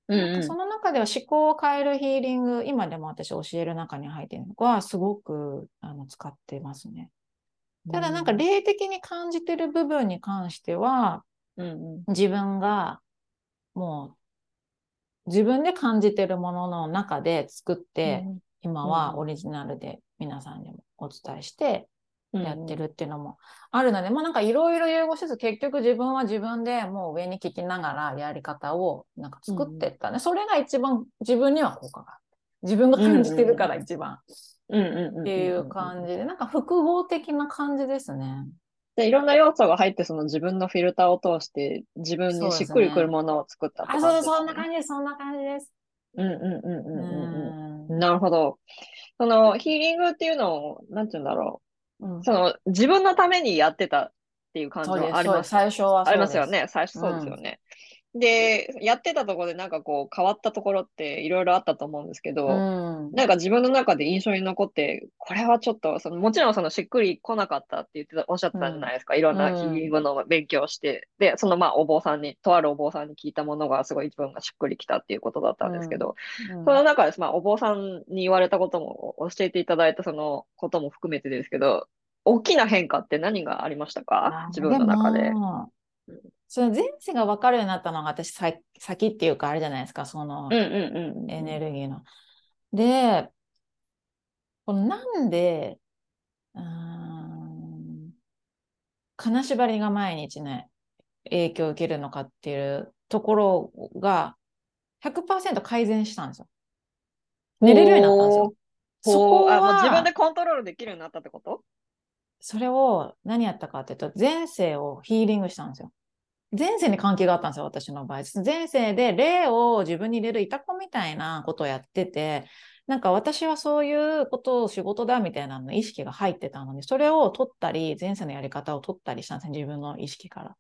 うんなんかその中では思考を変えるヒーリング、今でも私教える中に入っているのはすごくあの使ってますね。ただなんか霊的に感じてる部分に関しては、うんうん。自分がもう自分で感じてるものの中で作って、今はオリジナルで皆さんにもお伝えしてうんやってるっていうのもあるので、まあなんかいろいろ融合しつつ結局自分は自分でもう上に聞きながらやり方をなんか作ってったね。それが一番自分には効果がある。自分が感じてるから一番うんうんうんうんっていう感じで、なんか複合的な感じですね。でいろんな要素が入って、その自分のフィルターを通して、自分にしっくりくるものを作ったってあ、感じそうそう、そんな感じです、そんな感じです。うんうんうんうんうんううん。なるほど。そのヒーリングっていうのを、なんて言うんだろその自分のためにやってたっていう感じはありますそうです最初はありますよね。最初そうですよね。で、やってたところでなんかこう変わったところっていろいろあったと思うんですけど、うん。なんか自分の中で印象に残って、これはちょっと、そのもちろんそのしっくり来なかったって言ってた、おっしゃってたじゃないですか。いろんなヒーリングの勉強をして、で、そのまあお坊さんに、とあるお坊さんに聞いたものがすごい自分がしっくりきたっていうことだったんですけど、うんその中で、まあお坊さんに言われたことも、教えていただいたそのことも含めてですけど、大きな変化って何がありましたか？あ自分の中で。その前世が分かるようになったのが私さ先っていうかあれじゃないですか、その。エネルギーの。で、このなんで、うーん、金縛りが毎日ね、影響を受けるのかっていうところが100%改善したんですよ。寝れるようになったんですよ。そほこうあ、もう自分はで、コントロールできるようになったってこと？それを何やったかっていうと、前世をヒーリングしたんですよ。前世に関係があったんですよ、私の場合。前世で霊を自分に入れるいたこみたいなことをやってて、なんか私はそういうことを仕事だみたいなの意識が入ってたのに、それを取ったり、前世のやり方を取ったりしたんですね、自分の意識から。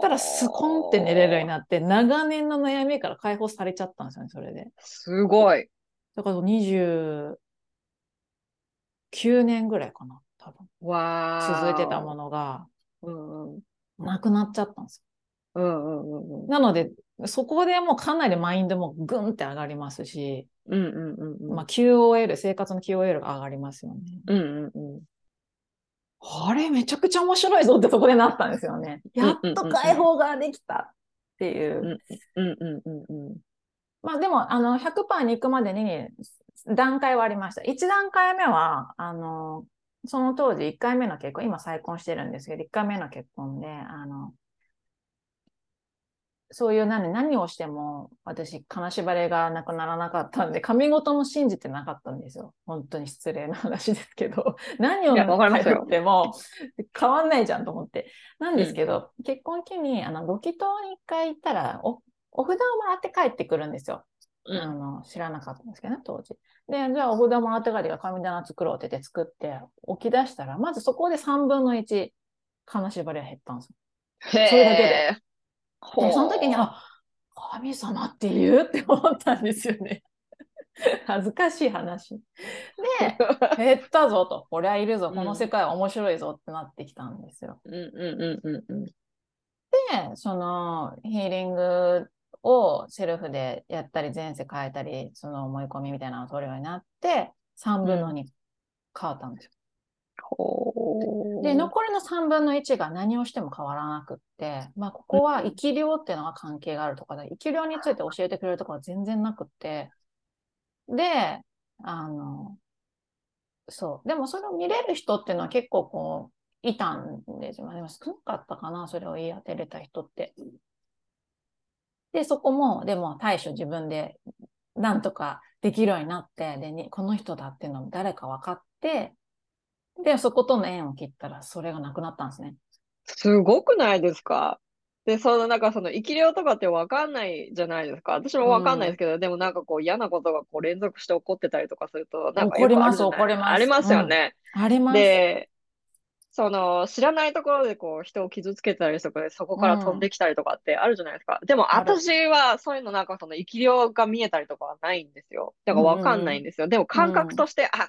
たらスコンって寝れるようになって、長年の悩みから解放されちゃったんですよね、それで。すごい。だから29年ぐらいかな、多分。わー続いてたものがうんうん。なくなっちゃったんですよ。うんうんうんうん。なので、そこでもうかなりマインドもグンって上がりますし、うんうんうんうん。まあ QOL、生活の QOL が上がりますよね。うんうんうん。あれ、めちゃくちゃ面白いぞってそこでなったんですよね。やっと解放ができたっていう。うんうんうんうん。まあでも、あの、100%に行くまでに段階はありました。1段階目は、あの、その当時1回目の結婚、今再婚してるんですけど、1回目の結婚で、あの、そういう何何をしても私、金縛りがなくならなかったんで、神事も信じてなかったんですよ。本当に失礼な話ですけど、何を頼っても変わんないじゃんと思って。なんですけど、結婚期にあのご祈祷に一回行ったらお、お札をもらって帰ってくるんですよ。うんあの知らなかったんですけどね、当時。で、じゃあお札もらって帰りが神棚作ろうって言って作って置き出したら、まずそこで3分の1、金縛りは減ったんですよ。それだけで。で、その時に、あ、神様って言うって思ったんですよね。恥ずかしい話。で、減ったぞと。こりゃいるぞ。この世界は面白いぞってなってきたんですよ。うんうんうんうんうん。で、そのヒーリングをセルフでやったり、前世変えたり、その思い込みみたいなのを取るようになって、3分の2変わったんですよ。ほう。で、残りの3分の1が何をしても変わらなくって、まあ、ここは生き量っていうのが関係があるとかで、生き量について教えてくれるところは全然なくって、で、あの、そう。でもそれを見れる人っていうのは結構こう、いたんですよ。まあでも少なかったかな、それを言い当てれた人って。で、そこも、でも対処自分でなんとかできるようになって、で、にこの人だっていうのも誰か分かって、で、そことの縁を切ったら、それがなくなったんですね。すごくないですか？で、そのなんかその生き量とかってわかんないじゃないですか。私もわかんないですけど、でもなんかこう嫌なことがこう連続して起こってたりとかすると、なんか起こりますよくあるじゃない起こりますありますよね。あります。で、その知らないところでこう人を傷つけたりとかでそこから飛んできたりとかってあるじゃないですか。でもある私はそういうのなんかその生き量が見えたりとかはないんですよ。だからわかんないんですよ。でも感覚として、あ、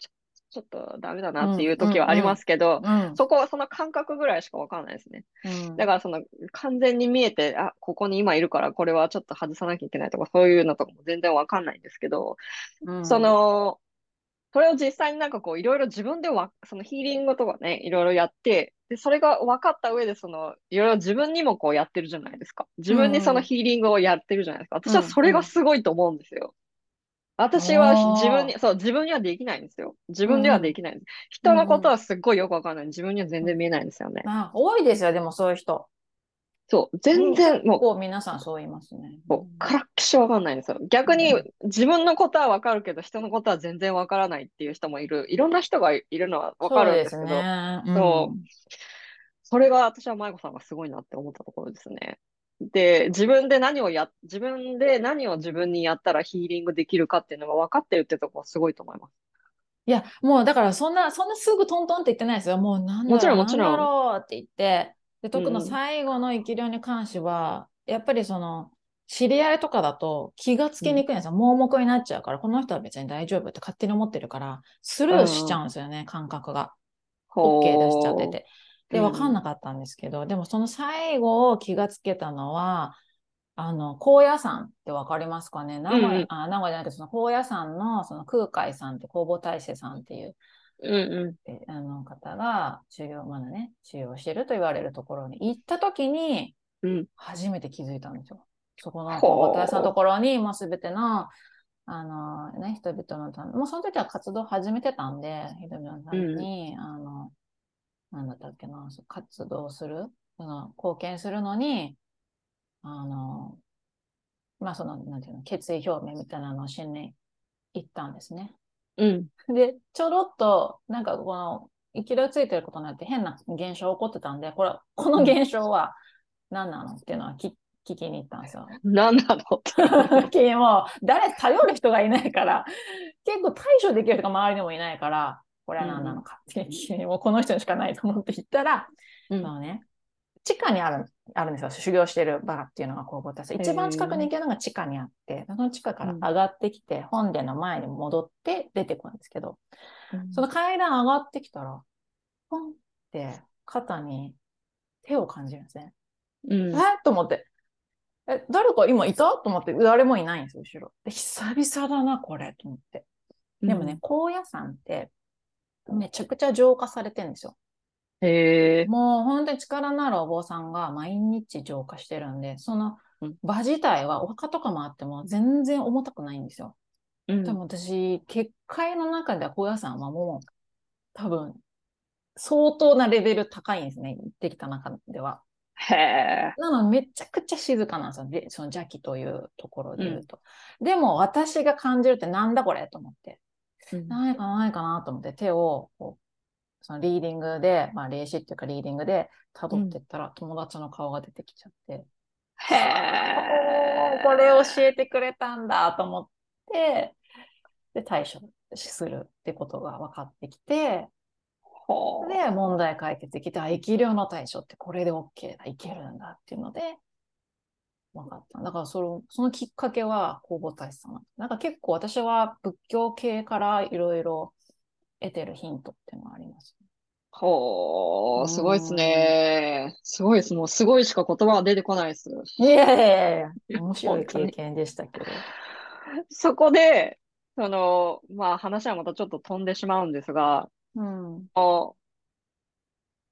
ちょちょっとダメだなっていう時はありますけど、うん。そこはその感覚ぐらいしかわかんないですね。うんだからその完全に見えて、あ、ここに今いるからこれはちょっと外さなきゃいけないとかそういうのとかも全然わかんないんですけど、うんそ、の、それを実際になんかこういろいろ自分でわ、そのヒーリングとかね、いろいろやって、で、それが分かった上で、その、いろいろ自分にもこうやってるじゃないですか。自分にそのヒーリングをやってるじゃないですか。私はそれがすごいと思うんですよ。私は自分に、そう、自分にはできないんですよ。自分ではできないんです。人のことはすっごいよくわかんない。自分には全然見えないんですよね。あ、多いですよ、でもそういう人。そう、全然、もう、こう皆さんそう言いますね。こうからっきしわかんないんですよ。逆に自分のことはわかるけど、人のことは全然わからないっていう人もいる。いろんな人がいるのはわかるんですけど、そうですね。そうそれが私は舞子さんがすごいなって思ったところですね。で、自分で何をや、自分で何を自分にやったらヒーリングできるかっていうのが分かってるってところはすごいと思います。いや、もうだからそんな、そんなすぐトントンって言ってないですよ。もうなんだろう、もちろんもちろんなんだろうって言って、で、特うん。に最後の生き量に関しては、やっぱりその、知り合いとかだと気がつきにくいんですよ。盲目になっちゃうから、この人は別に大丈夫って勝手に思ってるから、スルーしちゃうんですよね、感覚が。OK 出しちゃってて。で、うんわかんなかったんですけど、でもその最後気がつけたのは、あの、高野山ってわかりますかね？名古屋、うんうん。あ、名古屋じゃなくて、その高野山のその空海さんって弘法大師さんっていううんうえあの方が修行、まだね、修行してると言われるところに行った時に、ん。うん。初めて気づいたんですよ。そこのほう弘法大師さんのところに、もうすべての、あのね、人々のため、もうその時は活動始めてたんで、人々のために、あの、なんだったっけな、活動する、その貢献するのに、あの、まあその、なんていうの、決意表明みたいなのを新年行ったんですね。うん。で、ちょろっと、なんかこの、生き量ついてることになって変な現象起こってたんで、これ、この現象は何なのっていうのは聞聞きに行ったんですよ。何なのって。君もう、誰、頼る人がいないから、結構対処できる人が周りにもいないから、これは何なのかって聞きに、もうこの人にしかないと思って行ったら、うんそのね、地下にある、あるんですよ。修行してるバラっていうのが工房です。一番近くに行けるのが地下にあって、その地下から上がってきて、本殿の前に戻って出てくるんですけど、その階段上がってきたら、ポンって肩に手を感じるんですね。うんえと思って。え、誰か今いた？と思って、誰もいないんですよ、後ろ。で、久々だな、これ、と思って。でもね、、高野山って、めちゃくちゃ浄化されてるんですよ。へえ。もう本当に力のあるお坊さんが毎日浄化してるんで、そのうん場自体はお墓とかもあっても全然重たくないんですよ。うんでも私、結界の中では高野山はもう多分相当なレベル高いんですね。行ってきた中では。へえ。なのでめちゃくちゃ静かなんですよ。で、その邪気というところで言うと。でも私が感じるってなんだこれと思って。うんないかな、ないかなと思って手をこうそのリーディングで、まあ霊視っていうかリーディングで辿ってったら友達の顔が出てきちゃって、へえ。これ教えてくれたんだと思って、で、対処するってことが分かってきて、で、問題解決できて、あ、生き量の対処ってこれで OK だ、いけるんだっていうので、分かった。だからその、そのきっかけは弘法大師さんなんですなんか結構私は仏教系からいろいろ得てるヒントっていうのがあります。ほう、うんすごいですね。すごいです。もうすごいしか言葉が出てこないです。いやいやいやいや、面白い経験でしたけど。そこで、その、まあ話はまたちょっと飛んでしまうんですが、うん。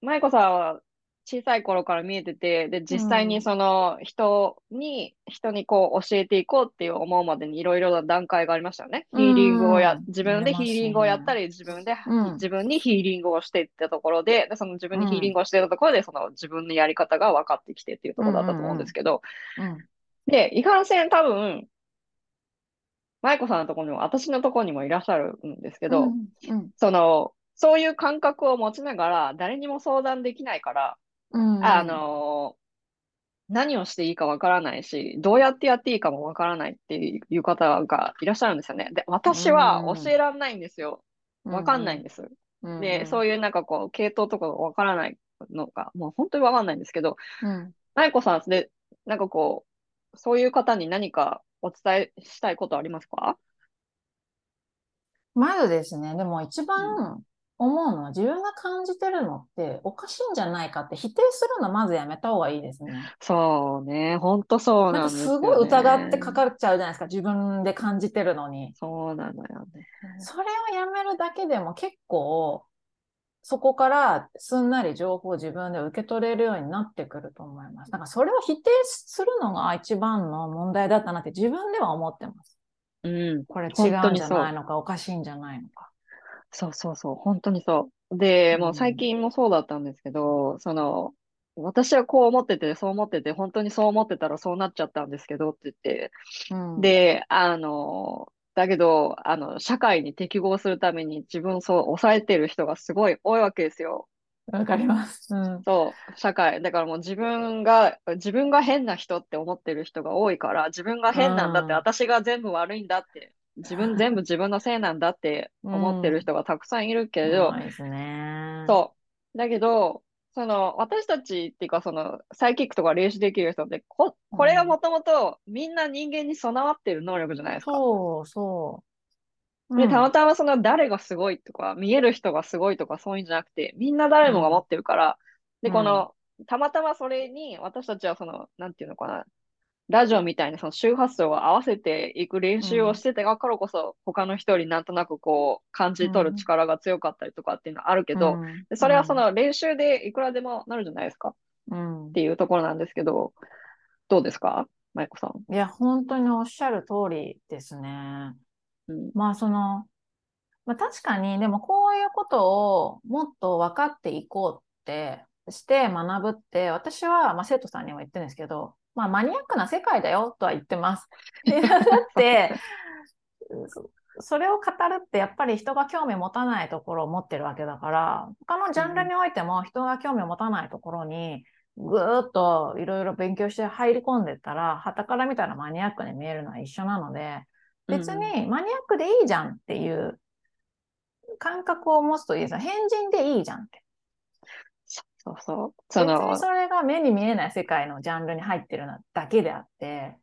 舞子さんは小さい頃から見えてて、で、実際にその人に、人にこう教えていこうっていう思うまでにいろいろな段階がありましたよね。ヒーリングをやうん、自分でヒーリングをやったり、自分で、うん。自分にヒーリングをしていったところで、でその自分にヒーリングをしていたところで、その自分のやり方が分かってきてっていうところだったと思うんですけど、うん。で、いかんせん多分、舞子さんのところにも、私のところにもいらっしゃるんですけど、うん。うん。その、そういう感覚を持ちながら、誰にも相談できないから、うんあの、何をしていいかわからないし、どうやってやっていいかもわからないっていう方がいらっしゃるんですよね。で、私は教えられないんですよ。わかんないんです。うんで、そういうなんかこう、系統とかがわからないのが、もう本当にわかんないんですけど、うん。舞子さんで、なんかこう、そういう方に何かお伝えしたいことありますか？まずですね、でも一番思うのは自分が感じてるのっておかしいんじゃないかって否定するのまずやめた方がいいですね。そうね、ほんとそうなんかなんですよ、ね。すごい疑ってかかっちゃうじゃないですか、自分で感じてるのに。そうなのよね。それをやめるだけでも結構、そこからすんなり情報を自分で受け取れるようになってくると思います。なんかそれを否定するのが一番の問題だったなって自分では思ってます。うん。これ違本当うんじゃないのか、おかしいんじゃないのか。そうそうそう、本当にそう。で、もううん最近もそうだったんですけど、その、私はこう思ってて、そう思ってて、本当にそう思ってたらそうなっちゃったんですけどって言って、うん、で、あの、だけど、あの、社会に適合するために自分をそう抑えてる人がすごい多いわけですよ。わかります。うん。そう、社会。だからもう自分が、自分が変な人って思ってる人が多いから、自分が変なんだって、うん私が全部悪いんだって、自分全部自分のせいなんだって思ってる人がたくさんいるけど、ないですね。そう。だけど、その、私たちっていうか、その、サイキックとか練習できる人って、こ、これがもともとみんな人間に備わってる能力じゃないですか。そうそう。で、うんたまたまその誰がすごいとか、見える人がすごいとか、そういうんじゃなくて、みんな誰もが持ってるから、で、うんこの、たまたまそれに、私たちはその、なんていうのかな、ラジオみたいなその周波数を合わせていく練習をしててがからこそ、他の人よりなんとなくこう、感じ取る力が強かったりとかっていうのはあるけど、それはその練習でいくらでもなるじゃないですかうんっていうところなんですけど、どうですか？マイコさん。いや、本当におっしゃる通りですね。うん。まあ、その、まあ、確かに、でもこういうことをもっと分かっていこうってして学ぶって、私は、まあ、生徒さんにも言ってるんですけど、まあ、マニアックな世界だよとは言ってます。で だって、そそれを語るってやっぱり人が興味持たないところを持ってるわけだから、他のジャンルにおいても人が興味を持たないところに、ぐーっといろいろ勉強して入り込んでったら、旗から見たらマニアックに見えるのは一緒なので、別にマニアックでいいじゃんっていう感覚を持つといいですよ。変人でいいじゃんって。そうそう。別そのに、それが目に見えない世界のジャンルに入ってるのだけであって、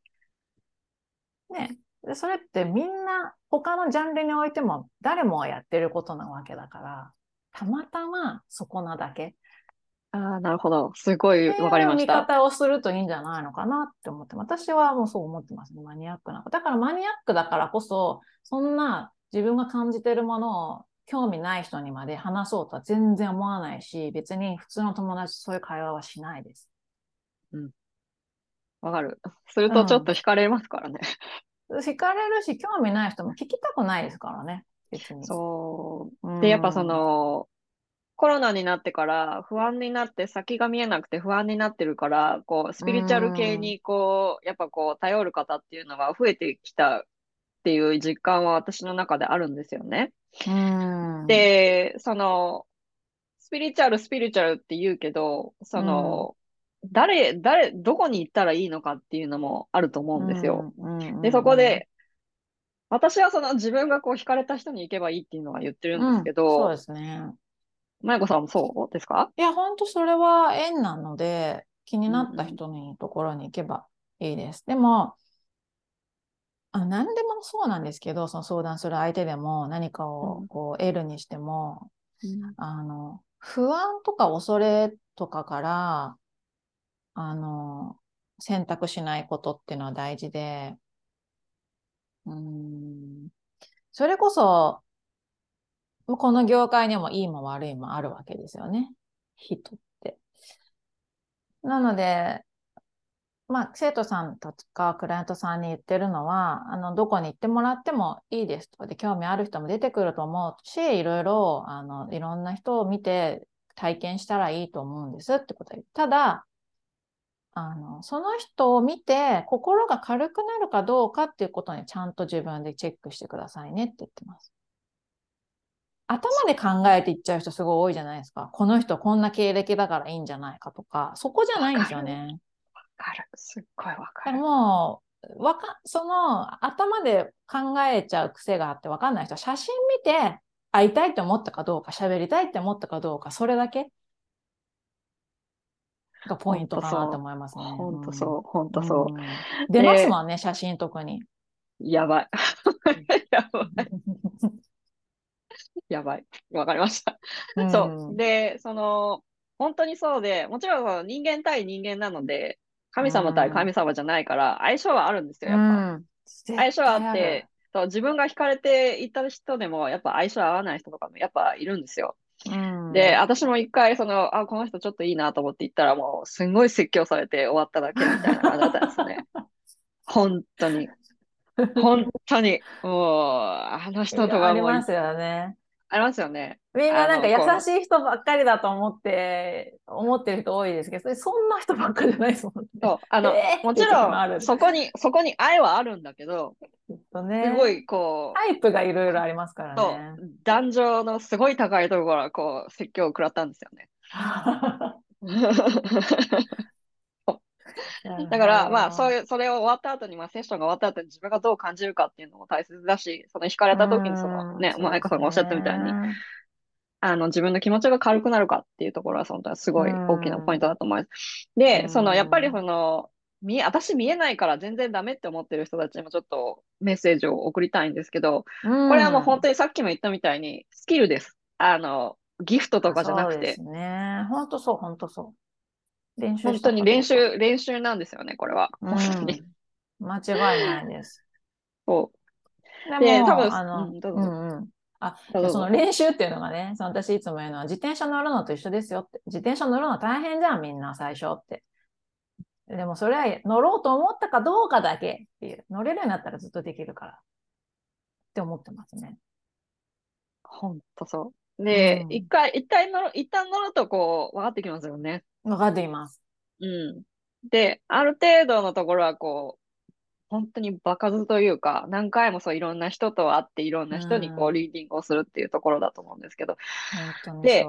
ね。でそれってみんな他のジャンルにおいても誰もがやってることなわけだから、たまたまそこなだけ。ああ、なるほど。すごいってわかりました。方をするといいんじゃないのかなって思って、私はもうそう思ってますね。マニアックな。だからマニアックだからこそ、そんな自分が感じてるものを興味ない人にまで話そうとは全然思わないし、別に普通の友達とそういう会話はしないです。わかる。するとちょっと惹かれますからね。惹かれるし、興味ない人も聞きたくないですからね。別に。そう。うんで、やっぱそ、の、コロナになってから不安になって先が見えなくて不安になってるから、こう、スピリチュアル系にこう、やっぱこう、頼る方っていうのが増えてきたっていう実感は私の中であるんですよね。うん、で、その、スピリチュアル、スピリチュアルって言うけど、その、誰、誰、どこに行ったらいいのかっていうのもあると思うんですよ。うん。うんうんで、そこで、私はその自分がこう惹かれた人に行けばいいっていうのは言ってるんですけうんそうどで、すね。まやこさんもそうですか？いや、本当それは縁なので、気になった人のところに行けばいいです。でも、あ何でもそうなんですけど、その相談する相手でも何かうんをこう得るにしても、あの、不安とか恐れとかから、あの、選択しないことっていうのは大事で、うーん、それこそ、この業界にもいいも悪いもあるわけですよね。人って。なので、まあ、生徒さんとかクライアントさんに言ってるのは、あの、どこに行ってもらってもいいですとかで、興味ある人も出てくると思うし、いろいろ、あの、いろんな人を見て体験したらいいと思うんですってことで。ただ、あの、その人を見て心が軽くなるかどうかっていうことにちゃんと自分でチェックしてくださいねって言ってます。頭で考えていっちゃう人すごい多いじゃないですか。この人こんな経歴だからいいんじゃないかとか、そこじゃないんですよね。わかる。すっごいわだかる。もう、わか、その頭で考えちゃう癖があってわかんない人は写真見て会いたいと思ったかどうか、喋りたいって思ったかどうか、それだけ？がポイントかなと思いますね。ほんとそう、ほんうん。とそう。うん出ますもんね、写真特に。やばい。やばい。やばい。わかりました。うんそう。で、その、本当にそうで、もちろん人間対人間なので、神様対神様じゃないから、相性はあるんですよ、やっぱ。うん相性はあって、そう自分が惹かれていた人でも、やっぱ相性合わない人とかもやっぱいるんですよ。うんで、私も一回、その、あ、この人ちょっといいなと思って行ったら、もう、すんごい説教されて終わっただけみたいな感じだったんですね。本当に。本当に。もう、あの人とあかもうりますよね。ありますよね。みんななんか優しい人ばっかりだと思って、思ってる人多いですけど、そんな人ばっかりじゃないですもんね。そう。あの、えーもちろん、そこに、そこに愛はあるんだけど、とね。すごい、こう、タイプがいろいろありますからね。、男女のすごい高いところから、こう、説教を食らったんですよね。だから、まあ、そういう。それを終わった後に、まあ、セッションが終わった後に自分がどう感じるかっていうのも大切だし、その惹かれた時に、そのね、うんまあ、愛子さんがおっしゃったみたいに、あの、自分の気持ちが軽くなるかっていうところは、本当はすごい大きなポイントだと思います。うで、んその、やっぱりその、見え、私見えないから全然ダメって思ってる人たちにもちょっとメッセージを送りたいんですけど、これはもう本当にさっきも言ったみたいに、スキルです。あの、ギフトとかじゃなくてそうです、ね。本当そう、本当そう。練習本当に練習、練習なんですよね、これは。うん。間違いないです。そう。でも、で多分あの、うんどうんうん。あ、その練習っていうのがね、その私いつも言うのは、自転車乗るのと一緒ですよって。自転車乗るの大変じゃん、みんな最初って。でもそれは乗ろうと思ったかどうかだけっていう。乗れるようになったらずっとできるから。って思ってますね。本当そう。で、うん一回、一回乗る、一旦乗るとこう、分かってきますよね。分かっています。うん。で、ある程度のところはこう、本当に場数というか、何回もそういろんな人と会っていろんな人にこううリーディングをするっていうところだと思うんですけど、で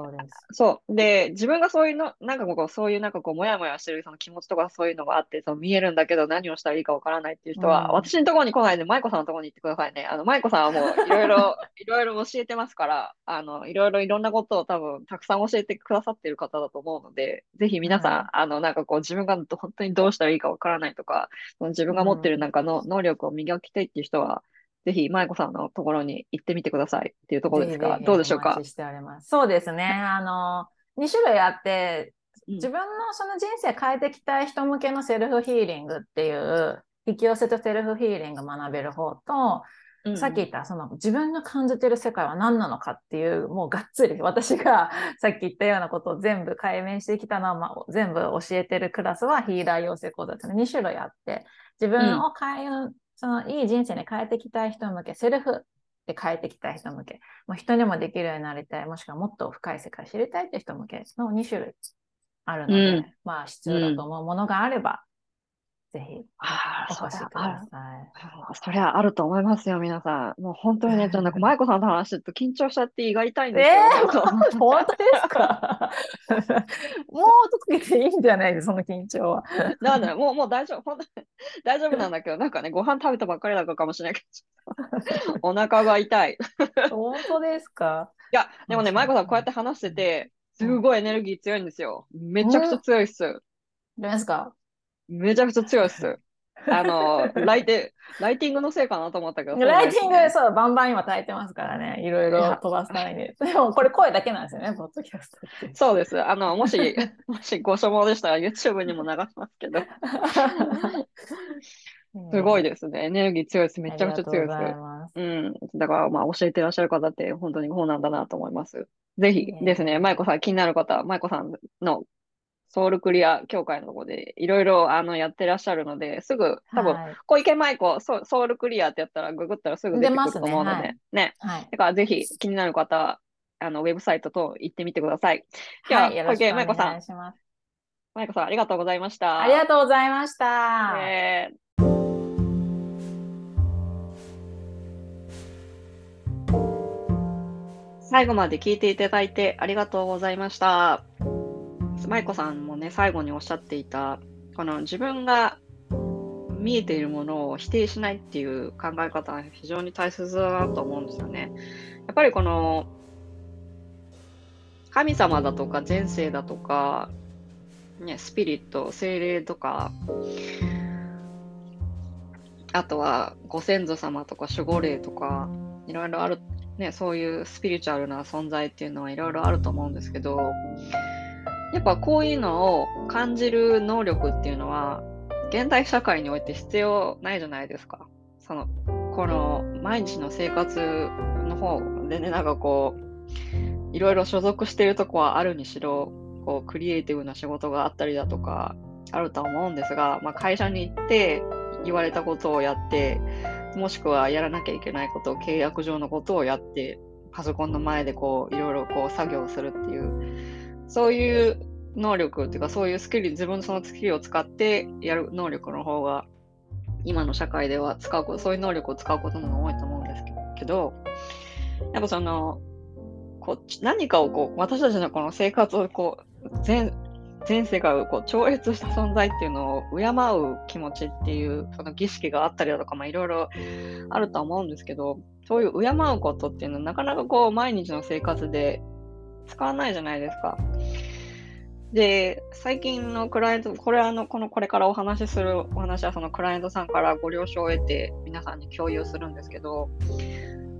そうで自分がそういうの、なんかこう、そういうなんかこう、もやもやしてるその気持ちとかそういうのがあって、その見えるんだけど何をしたらいいかわからないっていう人は、うん。私のところに来ないで、舞子さんのところに行ってくださいね。あの、舞子さんはもういろいろ、いろいろ教えてますから、あの、いろいろいろんなことを多分たくさん教えてくださってる方だと思うので、ぜひ皆さん、うん。あの、なんかこう、自分がど本当にどうしたらいいかわからないとか、その自分が持ってるなん。かの能力を磨きたいっていう人は、ぜひ舞子さんのところに行ってみてくださいっていうところですが、ぜひぜひどうでしょうか？しております。そうですね。あの、2種類あって、うん自分のその人生変えていきたい人向けのセルフヒーリングっていう、引き寄せとセルフヒーリング学べる方と、うんさっき言ったその自分が感じてる世界は何なのかっていう、もうがっつり私が さっき言ったようなことを全部解明してきたのは、まあ、全部教えてるクラスはヒーラー養成講座っていうの2種類あって、自分を変える、そのいい人生に変えていきたい人向け、セルフで変えていきたい人向け、もう人にもできるようになりたい、もしくはもっと深い世界を知りたいって人向けの2種類あるので、うん。まあ必要だと思うものがあれば、ぜひああ、お越しください。そりゃあると思いますよ、皆さん。もう本当にね、ちょっと舞子さんと話してると緊張しちゃって胃が痛いんですよ。えー、本当ですか？もう解けていいんじゃないですその緊張は。なんだもう、もう大丈夫、本当に大丈夫なんだけど、なんかね、ご飯食べたばっかりだからかもしれないけど、お腹が痛い。い本当ですか？や、でもね、うん舞子さんこうやって話してて、すごいエネルギー強いんですよ。めちゃくちゃ強いっす。どうですか？めちゃくちゃ強いっす。あの、ライテ、ライティングのせいかなと思ったけど。ライティング、そうバンバン今耐えてますからね。いろいろ飛ばすために。でも、これ声だけなんですよね、ポッドキャストって。そうです。あの、もし、もしご所望でしたら YouTube にも流しますけど。すごいでですね。エネルギー強いです。めちゃくちゃ強いです。うん。だから、まあ、教えてらっしゃる方って本当にこうなんだなと思います。ぜひですね、舞子さん気になる方は、舞子さんのソウルクリア協会のところでいろいろあのやってらっしゃるので、すぐ、多分、はい小池舞子ソソウルクリアってやったらググったらすぐ出てくると思うので、ねね。はい。だからぜひ気になる方は、あの、ウェブサイト等行ってみてください。でははい、小池舞子さん。舞子さん、ありがとうございました。ありがとうございました。えー最後まで聞いていただいてありがとうございました。舞子さんもね、最後におっしゃっていた、この自分が見えているものを否定しないっていう考え方は非常に大切だなと思うんですよね。やっぱりこの神様だとか前世だとか、ね、スピリット、精霊とか、あとはご先祖様とか守護霊とか、いろいろあるね、そういうスピリチュアルな存在っていうのはいろいろあると思うんですけど、やっぱこういうのを感じる能力っていうのは、現代社会において必要ないじゃないですか。その、この毎日の生活の方でね、なんかこう、いろいろ所属してるとこはあるにしろ、こう、クリエイティブな仕事があったりだとか、あるとは思うんですが、まあ、会社に行って言われたことをやって、もしくはやらなきゃいけないことを、契約上のことをやって、パソコンの前でこう、いろいろこう作業するっていう、そういう能力っていうか、そういうスキル、自分のそのスキルを使ってやる能力の方が、今の社会では使うこと、そういう能力を使うことの方が多いと思うんですけど、やっぱその、こう何かをこう私たちのこの生活をこう全全世界をこう超越した存在っていうのを敬う気持ちっていうその儀式があったりだとか、まあ、いろいろあるとは思うんですけどそういう敬うことっていうのはなかなかこう毎日の生活で使わないじゃないですか。で、最近のクライアント、これあの、この、これからお話しするお話はそのクライアントさんからご了承を得て皆さんに共有するんですけど、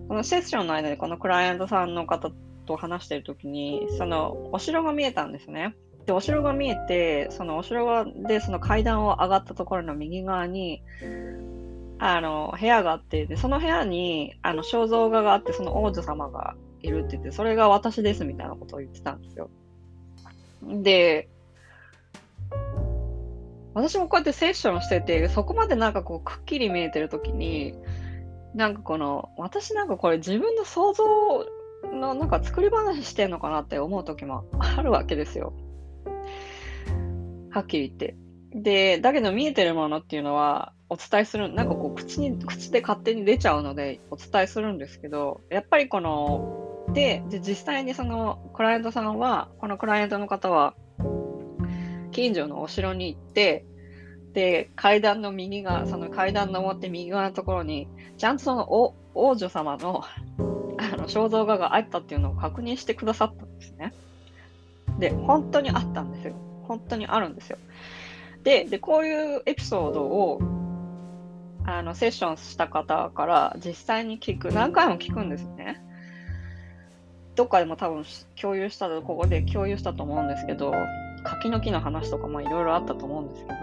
このセッションの間でこのクライアントさんの方と話してるときに、そのお城が見えたんですね。で、お城が見えて、そのお城がで、その階段を上がったところの右側に、あの、部屋があって、で、その部屋に、あの、肖像画があって、その王女様がいるって言って、それが私ですみたいなことを言ってたんですよ。で、私もこうやってセッションしてて、そこまでなんかこう、くっきり見えてるときに、なんかこの、私なんかこれ自分の想像のなんか作り話してんのかなって思う時もあるわけですよ。はっきり言って。で、だけど見えてるものっていうのはお伝えする、なんかこう口に、口で勝手に出ちゃうのでお伝えするんですけど、やっぱりこの、で、で実際にそのクライアントさんは、このクライアントの方は、近所のお城に行って、で、階段の右側、その階段登って右側のところに、ちゃんとそのお王女様のあの肖像画があったっていうのを確認してくださったんですね。で、本当にあったんですよ。本当にあるんですよ。で、でこういうエピソードをあのセッションした方から実際に聞く、何回も聞くんですね。どっかでも多分共有したここで共有したと思うんですけど、柿の木の話とかもいろいろあったと思うんですけど、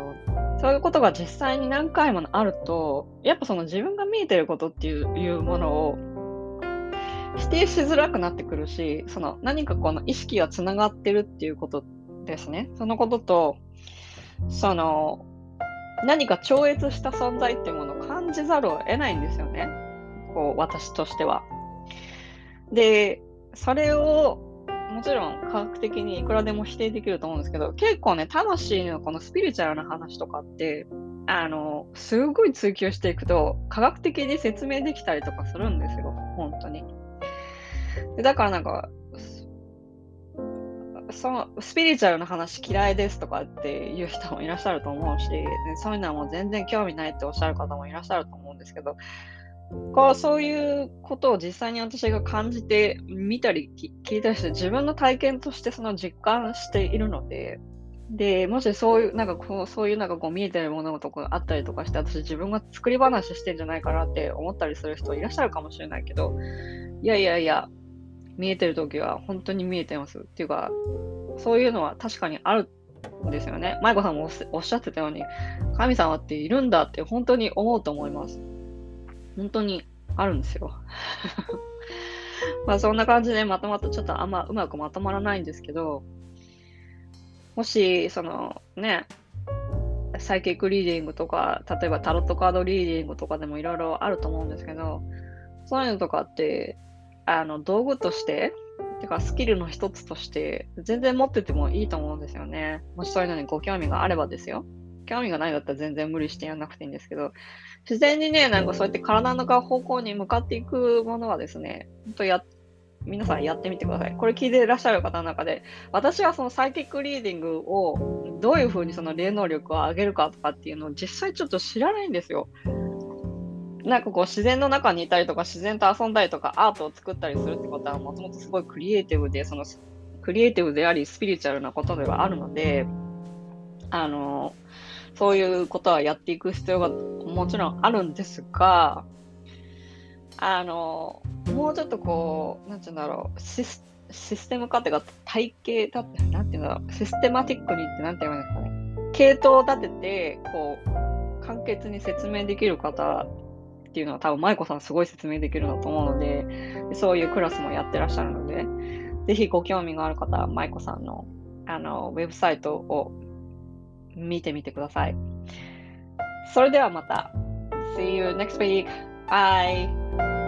そういうことが実際に何回もあると、やっぱその自分が見えてることっていういうものを否定しづらくなってくるし、その何かこの意識がつながってるっていうことですね。そのことと、その、何か超越した存在っていうものを感じざるを得ないんですよね。こう、私としては。で、それを、もちろん科学的にいくらでも否定できると思うんですけど、結構ね、魂のこのスピリチュアルな話とかって、あの、すごい追求していくと、科学的に説明できたりとかするんですよ。本当に。でだからなんか、そのスピリチュアルな話嫌いですとかっていう人もいらっしゃると思うし、そういうのはもう全然興味ないっておっしゃる方もいらっしゃると思うんですけど、こうそういうことを実際に私が感じて見たり聞いたりして自分の体験としてその実感しているので、で、もしそういう、なんかこう、そういうなんかこう見えてるものとかあったりとかして、私自分が作り話してんじゃないかなって思ったりする人いらっしゃるかもしれないけど、いやいやいや、見えてる時は本当に見えてます。っていうか、そういうのは確かにあるんですよね。舞子さんもおっしゃってたように、神様っているんだって本当に思うと思います。本当にあるんですよ。まあそんな感じでまとまったちょっとあんまうまくまとまらないんですけど、もし、そのね、サイキックリーディングとか、例えばタロットカードリーディングとかでもいろいろあると思うんですけど、そういうのとかって、あの道具として、てかスキルの一つとして全然持っててもいいと思うんですよね。もしそういうのにご興味があればですよ。興味がないんだったら全然無理してやんなくていいんですけど、自然にね、なんかそうやって体の方向に向かっていくものはですね、本当や、皆さんやってみてください。これ聞いていらっしゃる方の中で、私はそのサイキックリーディングをどういうふうにその霊能力を上げるかとかっていうのを実際ちょっと知らないんですよ。なんかこう自然の中にいたりとか自然と遊んだりとかアートを作ったりするってことはもともとすごいクリエイティブでそのクリエイティブでありスピリチュアルなことではあるのであのそういうことはやっていく必要がもちろんあるんですがあのもうちょっとこう、なんていうんだろう、シスシステム化っていうか、体系だって、なんていうんだろう、システマティックにってなんて言うんですかね。系統を立てて、こう、簡潔に説明できる方っていうのは多分舞子さんすごい説明できるんだと思うので、そういうクラスもやってらっしゃるので、ぜひご興味がある方は舞子さんのあのウェブサイトを見てみてください。それではまた。See you next week. Bye.